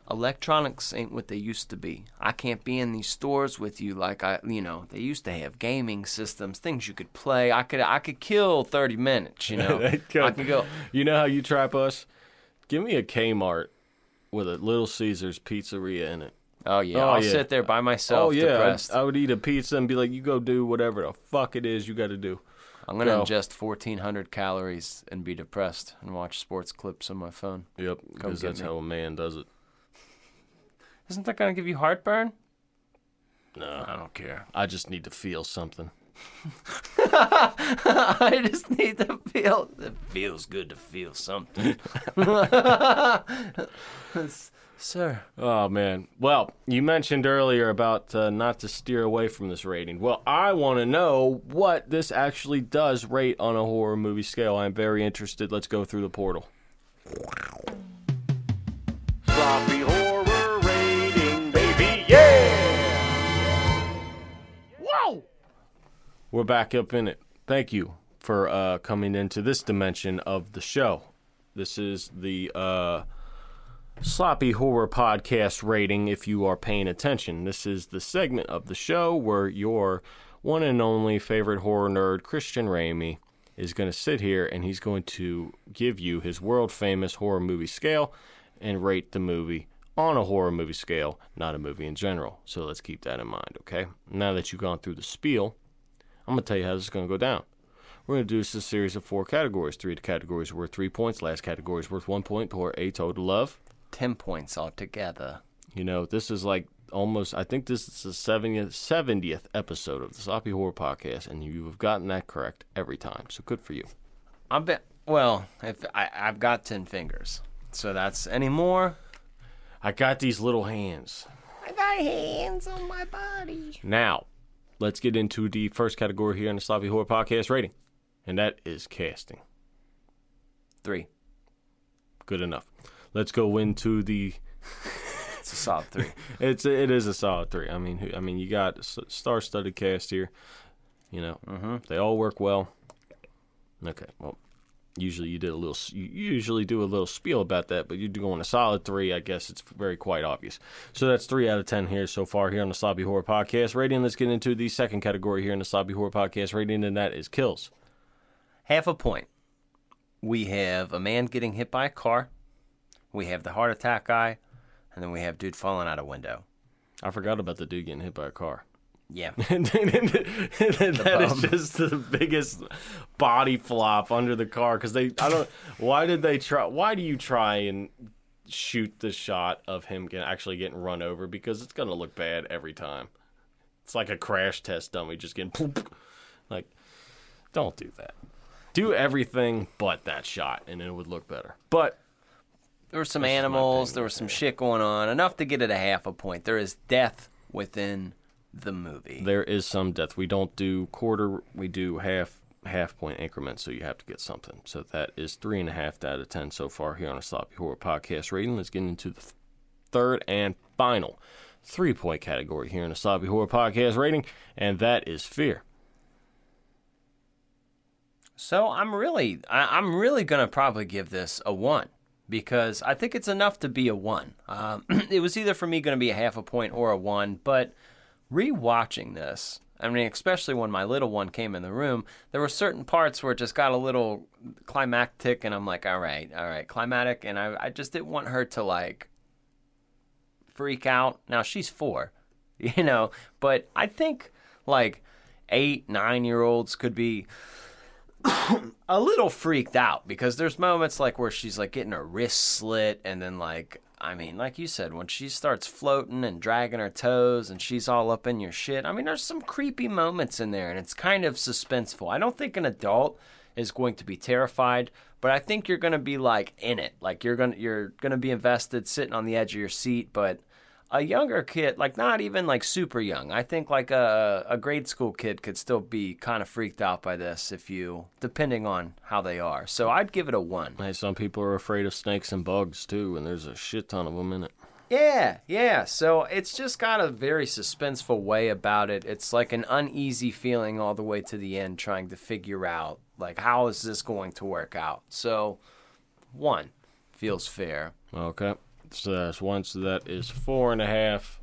Electronics ain't what they used to be. I can't be in these stores with you like I, you know, they used to have gaming systems, things you could play. I could, I could kill thirty minutes. You know, *laughs* I could go. You know how you trap us? Give me a Kmart with a Little Caesars pizzeria in it. Oh yeah, Oh, I'll yeah. sit there by myself, oh yeah, depressed. I, I would eat a pizza and be like, "You go do whatever the fuck it is you got to do." I'm gonna go. ingest fourteen hundred calories and be depressed and watch sports clips on my phone. Yep, because that's me. how a man does it. Isn't that gonna give you heartburn? No, I don't care. I just need to feel something. *laughs* I just need to feel. It feels good to feel something. *laughs* Sir. Oh man. Well, you mentioned earlier about uh, not to steer away from this rating. Well, I want to know what this actually does rate on a horror movie scale. I'm very interested. Let's go through the portal. Yeah! Whoa! We're back up in it. Thank you for uh, coming into this dimension of the show. This is the uh, Sloppy Horror Podcast rating, if you are paying attention. This is the segment of the show where your one and only favorite horror nerd, Christian Ramey, is going to sit here and he's going to give you his world famous horror movie scale and rate the movie on a horror movie scale, not a movie in general. So let's keep that in mind, okay? Now that you've gone through the spiel, I'm going to tell you how this is going to go down. We're going to do this a series of four categories. Three categories worth three points. Last category is worth one point for a total of 10 points altogether. You know, this is like almost, I think this is the 70th, 70th episode of the Sloppy Horror Podcast, and you have gotten that correct every time. So good for you. I've been, Well, if I, I've got 10 fingers. So that's any more? I got these little hands. I got hands on my body. Now, let's get into the first category here in the Sloppy Horror Podcast rating, and that is casting. Three. Good enough. Let's go into the. *laughs* It's a solid three. *laughs* It's it is a solid three. I mean, I mean, you got star-studded cast here. You know, mm-hmm. they all work well. Okay, well, usually you did a little. You usually do a little spiel about that, but you're going a solid three. I guess it's very quite obvious. So that's three out of ten here so far here on the Sloppy Horror Podcast rating. Let's get into the second category here in the Sloppy Horror Podcast rating, and that is kills. Half a point. We have a man getting hit by a car. We have the heart attack guy. And then we have dude falling out a window. I forgot about the dude getting hit by a car. Yeah. *laughs* that is just the biggest body flop under the car because they I don't why did they try why do you try and shoot the shot of him get, actually getting run over because it's gonna look bad every time it's like a crash test dummy just getting poop. like don't do that do everything but that shot and it would look better but There were some That's just my animals. There was some shit going on. Enough to get it a half a point. There is death within the movie. there is some death we don't do quarter we do half half point increments so you have to get something so that is three and a half out of ten so far here on a sloppy horror podcast rating let's get into the th- third and final three point category here in the sloppy horror podcast rating and that is fear So I'm really, I, I'm really gonna probably give this a one because I think it's enough to be a one. Um, *clears throat* it was either for me gonna be a half a point or a one, but rewatching this, I mean, especially when my little one came in the room, there were certain parts where it just got a little climactic, and I'm like, all right, all right, climatic, and I, I just didn't want her to like freak out. Now she's four, *laughs* you know, but I think like eight, nine year olds could be *coughs* a little freaked out because there's moments like where she's like getting her wrist slit and then like I mean like you said when she starts floating and dragging her toes and she's all up in your shit. I mean there's some creepy moments in there and it's kind of suspenseful. I don't think an adult is going to be terrified, but I think you're going to be like in it. Like you're going to you're going to be invested sitting on the edge of your seat, but a younger kid, like not even like super young. I think like a a grade school kid could still be kind of freaked out by this if you depending on how they are. So I'd give it a 1. hey some people are afraid of snakes and bugs too and there's a shit ton of them in it Yeah, yeah. So it's just got a very suspenseful way about it. It's like an uneasy feeling all the way to the end trying to figure out like how is this going to work out. So 1 feels fair. Okay. So that's uh, one. That is four and a half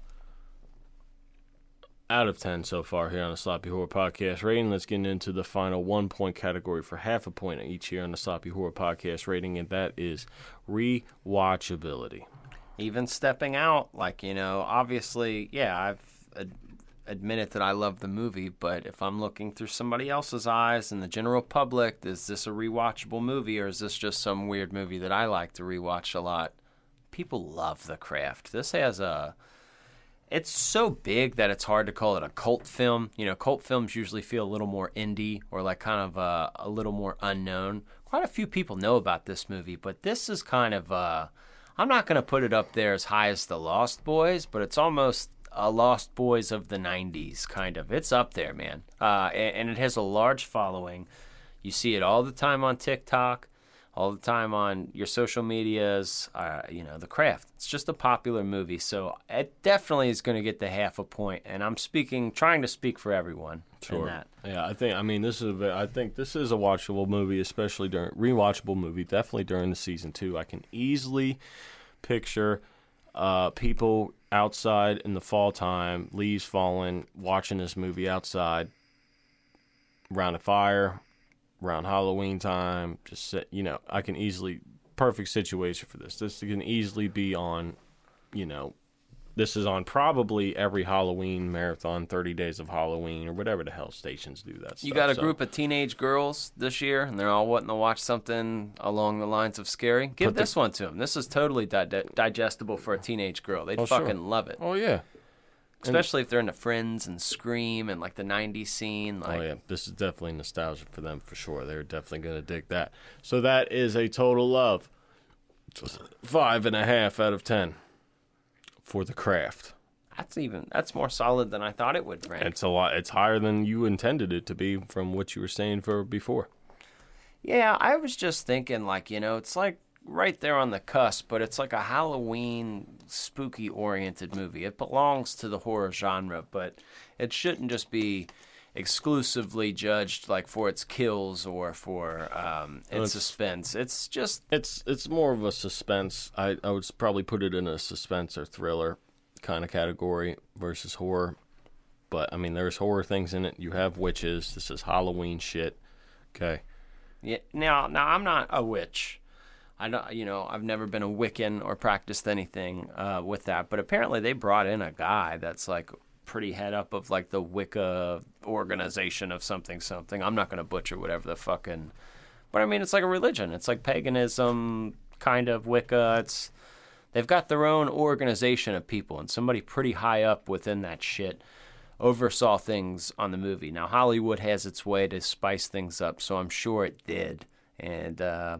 out of ten so far here on the Sloppy Horror Podcast rating. Let's get into the final one point category for half a point each here on the Sloppy Horror Podcast rating, and that is rewatchability. even stepping out like you know obviously yeah i've ad- admitted that i love the movie but if i'm looking through somebody else's eyes and the general public is this a rewatchable movie or is this just some weird movie that i like to rewatch a lot people love the craft this has a it's so big that it's hard to call it a cult film. You know, cult films usually feel a little more indie or like kind of uh, a little more unknown. Quite a few people know about this movie, but this is kind of uh, I'm not going to put it up there as high as The Lost Boys, but it's almost a Lost Boys of the 90s kind of. It's up there, man. Uh, and, and it has a large following. You see it all the time on TikTok all the time on your social medias. Uh, you know, The Craft. It's just a popular movie, so it definitely is going to get the half a point. And I'm speaking, trying to speak for everyone that. Yeah, I think. I mean, this is. A, I think this is a watchable movie, especially during rewatchable movie. Definitely during the season two. I can easily picture uh, people outside in the fall time, leaves falling, watching this movie outside, around a fire, around Halloween time. Just sit, you know, I can easily perfect situation for this. This can easily be on, you know, This is on probably every Halloween marathon, 30 days of Halloween, or whatever the hell stations do that. You stuff. got a So, group of teenage girls this year, and they're all wanting to watch something along the lines of scary. Give Put the- this one to them. This is totally di- digestible for a teenage girl. They'd Oh, sure. fucking love it, Oh yeah. Especially if they're into Friends and Scream and like the '90s scene. Oh, like, oh yeah. This is definitely nostalgia for them for sure. They're definitely gonna dig that. So that is a total of five and a half out of ten for the craft. that's even that's more solid than I thought it would, Frank. It's a lot. It's higher than you intended it to be from what you were saying for before. Yeah, I was just thinking, like, you know, it's like right there on the cusp, but it's like a Halloween spooky oriented movie. It belongs to the horror genre, but it shouldn't just be exclusively judged like for its kills or for um, its it's- suspense. It's just It's it's more of a suspense. I I would probably put it in a suspense or thriller kind of category versus horror. But I mean, there's horror things in it. You have witches. This is Halloween shit. Okay. yeah. Now, now I'm not a witch. I don't, you know, I've never been a Wiccan or practiced anything uh, with that. But apparently, they brought in a guy that's like pretty head up of like the Wicca organization of something something. I'm not going to butcher whatever the fucking, but I mean, it's like a religion. It's like paganism, kind of Wicca. It's they've got their own organization of people, and somebody pretty high up within that shit oversaw things on the movie. Now Hollywood has its way to spice things up, so I'm sure it did. And uh,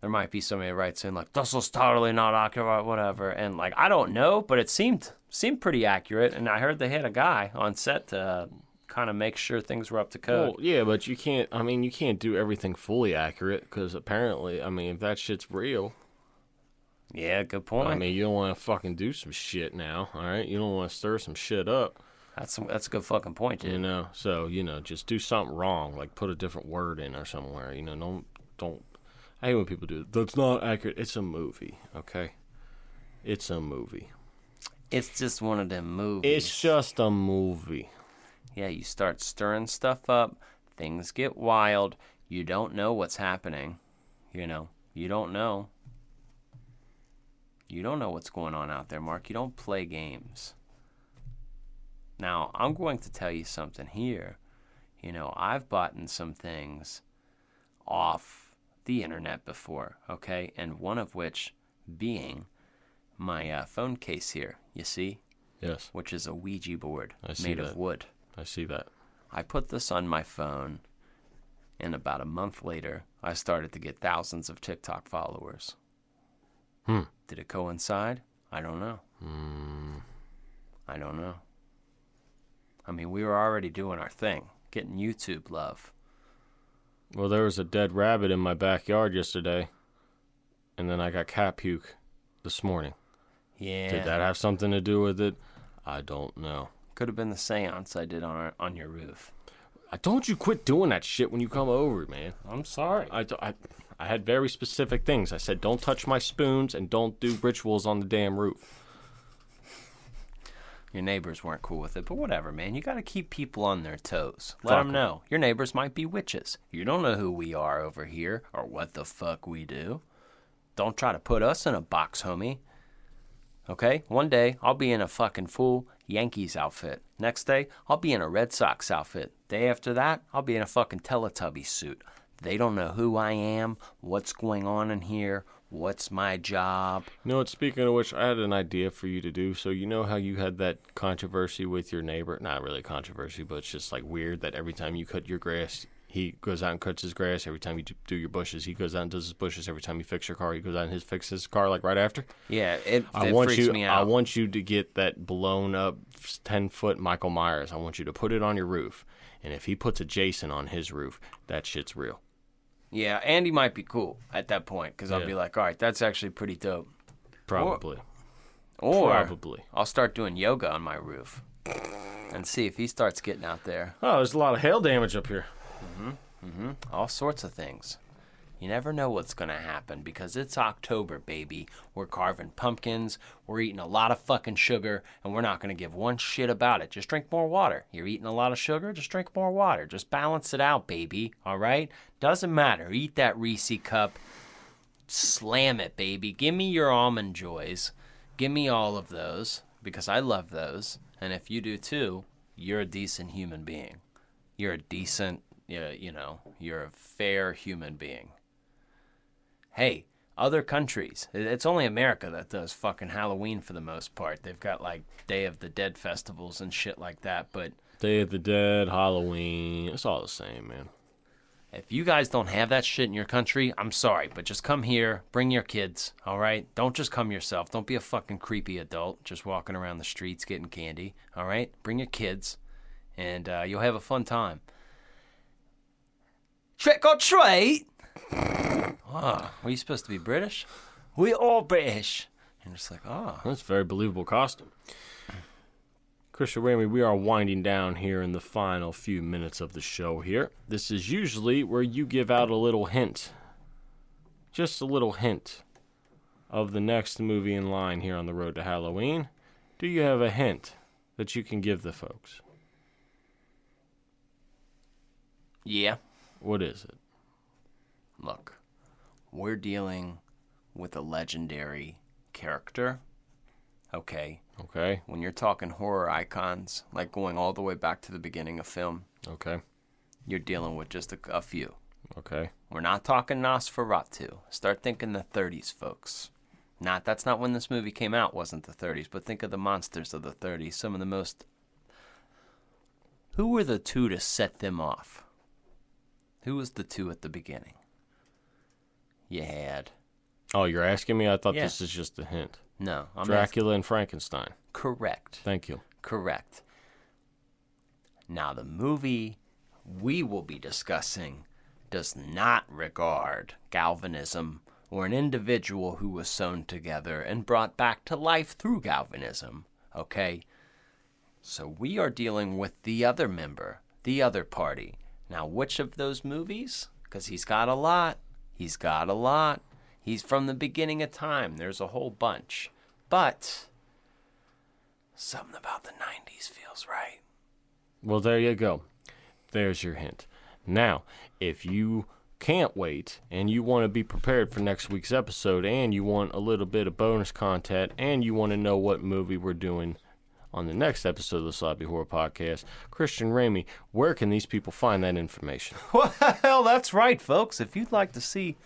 there might be somebody writes in like, "This was totally not accurate," whatever. And like, I don't know, but it seemed seemed pretty accurate. And I heard they had a guy on set to kind of make sure things were up to code. Well, yeah, but you can't. I mean, you can't do everything fully accurate because apparently, I mean, if that shit's real, yeah, good point. I mean, you don't want to fucking do some shit now. All right, you don't want to stir some shit up. that's that's a good fucking point, dude. You know, so you know, just do something wrong, like put a different word in or somewhere. You know, don't don't. I hate when people do. That's not accurate. It's a movie, okay? It's a movie. It's just one of them movies. It's just a movie. Yeah, you start stirring stuff up, things get wild, you don't know what's happening. You know, you don't know. You don't know what's going on out there, Mark. You don't play games. Now, I'm going to tell you something here. You know, I've bought in some things off the internet before, okay? And one of which being my uh, phone case here, you see, Yes, which is a Ouija board made that. of wood. I see that. I put this on my phone, and about a month later, I started to get thousands of TikTok followers. Hmm. Did it coincide? I don't know. I don't know. I mean, we were already doing our thing, getting YouTube love. Well, there was a dead rabbit in my backyard yesterday, and then I got cat puke this morning. Yeah. Did that have something to do with it? I don't know. Could have been the seance I did on our, on your roof. Uh, Don't you quit doing that shit when you come over, man. I'm sorry. I, I, I had very specific things. I said, don't touch my spoons and don't do rituals on the damn roof. Your neighbors weren't cool with it, but whatever, man. You got to keep people on their toes. Let Fuck them 'em. know. Your neighbors might be witches. You don't know who we are over here or what the fuck we do. Don't try to put us in a box, homie. Okay? One day, I'll be in a fucking full Yankees outfit. Next day, I'll be in a Red Sox outfit. Day after that, I'll be in a fucking Teletubby suit. They don't know who I am, what's going on in here, what's my job. You know what? Speaking of which, I had an idea for you to do. So you know how you had that controversy with your neighbor? Not really controversy, but it's just like weird that every time you cut your grass, he goes out and cuts his grass. Every time you do- your bushes, he goes out and does his bushes. Every time you fix your car, he goes out and his fixes his car like right after. Yeah, it, I it want freaks you. I want you to get that blown up ten foot Michael Myers. I want you to put it on your roof, and if he puts a Jason on his roof, that shit's real. Yeah, Andy might be cool at that point because I'll Yeah. be like, all right, that's actually pretty dope. Probably. Or Probably. I'll start doing yoga on my roof and see if he starts getting out there. Oh, there's a lot of hail damage up here. Mm-hmm, mm-hmm. All sorts of things. You never know what's going to happen because it's October, baby. We're carving pumpkins, we're eating a lot of fucking sugar, and we're not going to give one shit about it. Just drink more water. You're eating a lot of sugar, just drink more water. Just balance it out, baby. All right? Doesn't matter. Eat that Reese cup. Slam it, baby. Give me your almond joys. Give me all of those. because I love those, and if you do too, you're a decent human being. You're a decent, you know, you're a fair human being. Hey, other countries, it's only America that does fucking Halloween for the most part. They've got like Day of the Dead festivals and shit like that, but Day of the Dead, Halloween, it's all the same, man. If you guys don't have that shit in your country, I'm sorry, but just come here, bring your kids, all right? Don't just come yourself. Don't be a fucking creepy adult just walking around the streets getting candy, all right? Bring your kids, and uh, you'll have a fun time. Trick or treat? oh, *laughs* were you supposed to be British? We all British. And just like, oh, That's a very believable costume. Christian Ramey, we are winding down here in the final few minutes of the show here. This is usually where you give out a little hint. Just a little hint of the next movie in line here on the road to Halloween. Do you have a hint that you can give the folks? yeah. What is it? Look, we're dealing with a legendary character. Okay, Okay, when you're talking horror icons, like going all the way back to the beginning of film, okay, you're dealing with just a, a few. okay. We're not talking Nosferatu. Start thinking the 30s, folks. Not that's not when this movie came out. Wasn't the 30s, but think of the monsters of the 30s. Some of the most. Who were the two to set them off? Who was the two at the beginning? You had Oh, you're asking me? I thought Yeah. this is just a hint. No. I'm asking- Dracula and Frankenstein. correct. Thank you. Correct. Now, the movie we will be discussing does not regard galvanism or an individual who was sewn together and brought back to life through galvanism. Okay? So we are dealing with the other member, the other party. Now, which of those movies? Because he's got a lot. He's got a lot. He's from the beginning of time. There's a whole bunch. But something about the 90s feels right. Well, there you go. There's your hint. Now, if you can't wait and you want to be prepared for next week's episode and you want a little bit of bonus content and you want to know what movie we're doing on the next episode of the Sloppy Horror Podcast, Christian Ramey, where can these people find that information? *laughs* Well, that's right, folks. If you'd like to see.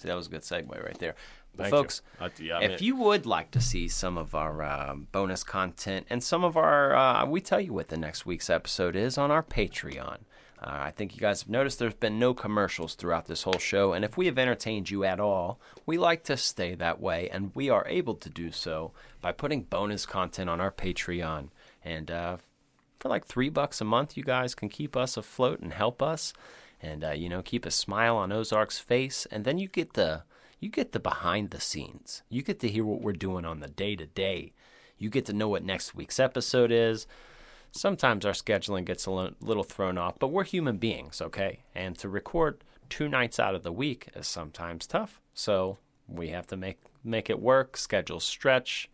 See, that was a good segue right there. Well, Thank you. folks, I- yeah, if you would like to see some of our uh, bonus content and some of our, uh, we tell you what the next week's episode is on our Patreon. Uh, I think you guys have noticed there's been no commercials throughout this whole show, and if we have entertained you at all, we like to stay that way, and we are able to do so by putting bonus content on our Patreon. And uh, for like three bucks a month, you guys can keep us afloat and help us, and uh, you know keep a smile on Ozark's face, and then you get the you get the behind the scenes. You get to hear what we're doing on the day to day. You get to know what next week's episode is. Sometimes our scheduling gets a little thrown off, but we're human beings, okay? And to record two nights out of the week is sometimes tough. So we have to make make it work, schedule stretch.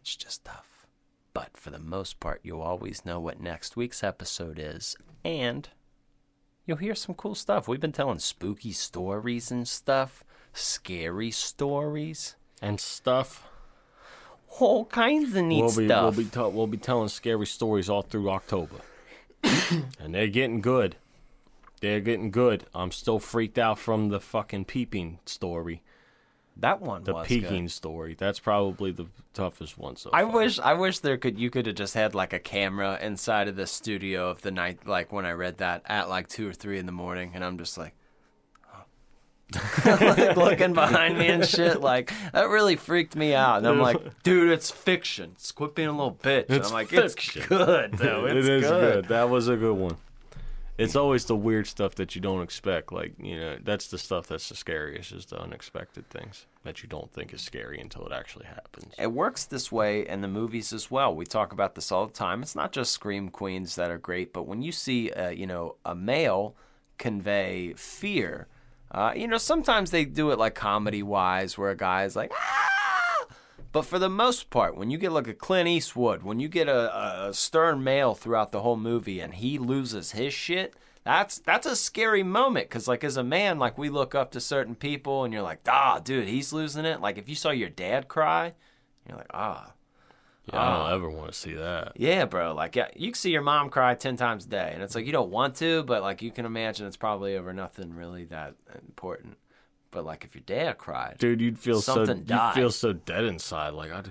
It's just tough. But for the most part, you'll always know what next week's episode is, and you'll hear some cool stuff. We've been telling spooky stories and stuff, scary stories, And stuff. all kinds of neat We'll be, stuff. we'll, be ta- we'll be telling scary stories all through October. *coughs* and they're getting good. They're getting good. I'm still freaked out from the fucking peeping story. That one The was peeking good. story. That's probably the toughest one so I far. wish I wish there could you could have just had like a camera inside of the studio of the night like when I read that at like two or three in the morning and I'm just like *laughs* like looking behind me and shit like that really freaked me out and I'm like *laughs* dude it's fiction Just quit being a little bitch and I'm like fiction. it's good though *laughs* It it's is good. That was a good one. It's always the weird stuff that you don't expect. Like, you know, that's the stuff that's the scariest is the unexpected things that you don't think is scary until it actually happens. It works this way in the movies as well. We talk about this all the time. It's not just scream queens that are great, but when you see, uh, you know, a male convey fear, uh, you know, sometimes they do it like comedy wise, where a guy is like, ah! But for the most part, when you get like a Clint Eastwood, when you get a, a stern male throughout the whole movie and he loses his shit, that's that's a scary moment because like as a man, like we look up to certain people and you're like, ah, dude, he's losing it. Like if you saw your dad cry, You're like, ah. Yeah, I don't ever want to see that. Yeah, bro. Like, yeah, you can see your mom cry 10 times a day. And it's like, you don't want to, but like, you can imagine it's probably over nothing really that important. But like, if your dad cried, Dude, you'd feel so Something you'd feel so dead inside. Like I,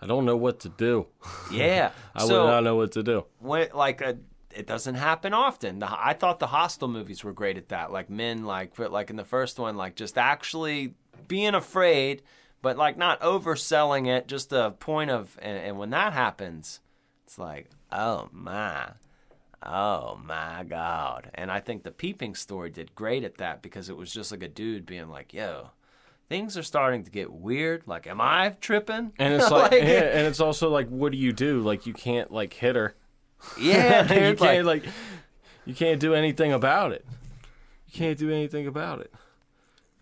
I don't know what to do. *laughs* yeah. I so, would not know what to do. when like uh it doesn't happen often. The, I thought the Hostel movies were great at that. Like men, like but like in the first one, like just actually being afraid, but like not overselling it. Just a point of, and, and when that happens, it's like, oh my, oh my god. And I think the Peeping story did great at that because it was just like a dude being like, yo. Things are starting to get weird. Like, am I tripping? And *laughs* it's like, yeah, and it's also like, what do you do? Like, you can't like hit her. yeah, *laughs* you can't like, like, you can't do anything about it. You can't do anything about it.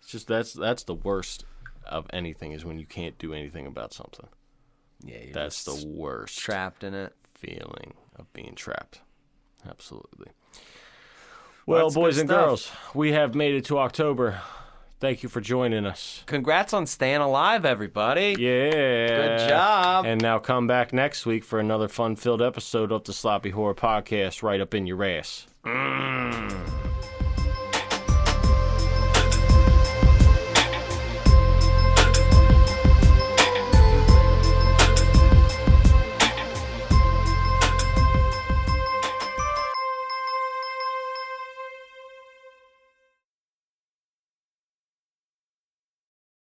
It's just that's that's the worst of anything is when you can't do anything about something. yeah, you're That's the worst trapped in it. feeling of being trapped. Absolutely. Well, boys and stuff. girls, we have made it to October. Thank you for joining us. Congrats on staying alive, everybody. Yeah. Good job. And now come back next week for another fun filled episode of the Sloppy Horror Podcast right up in your ass. Mm.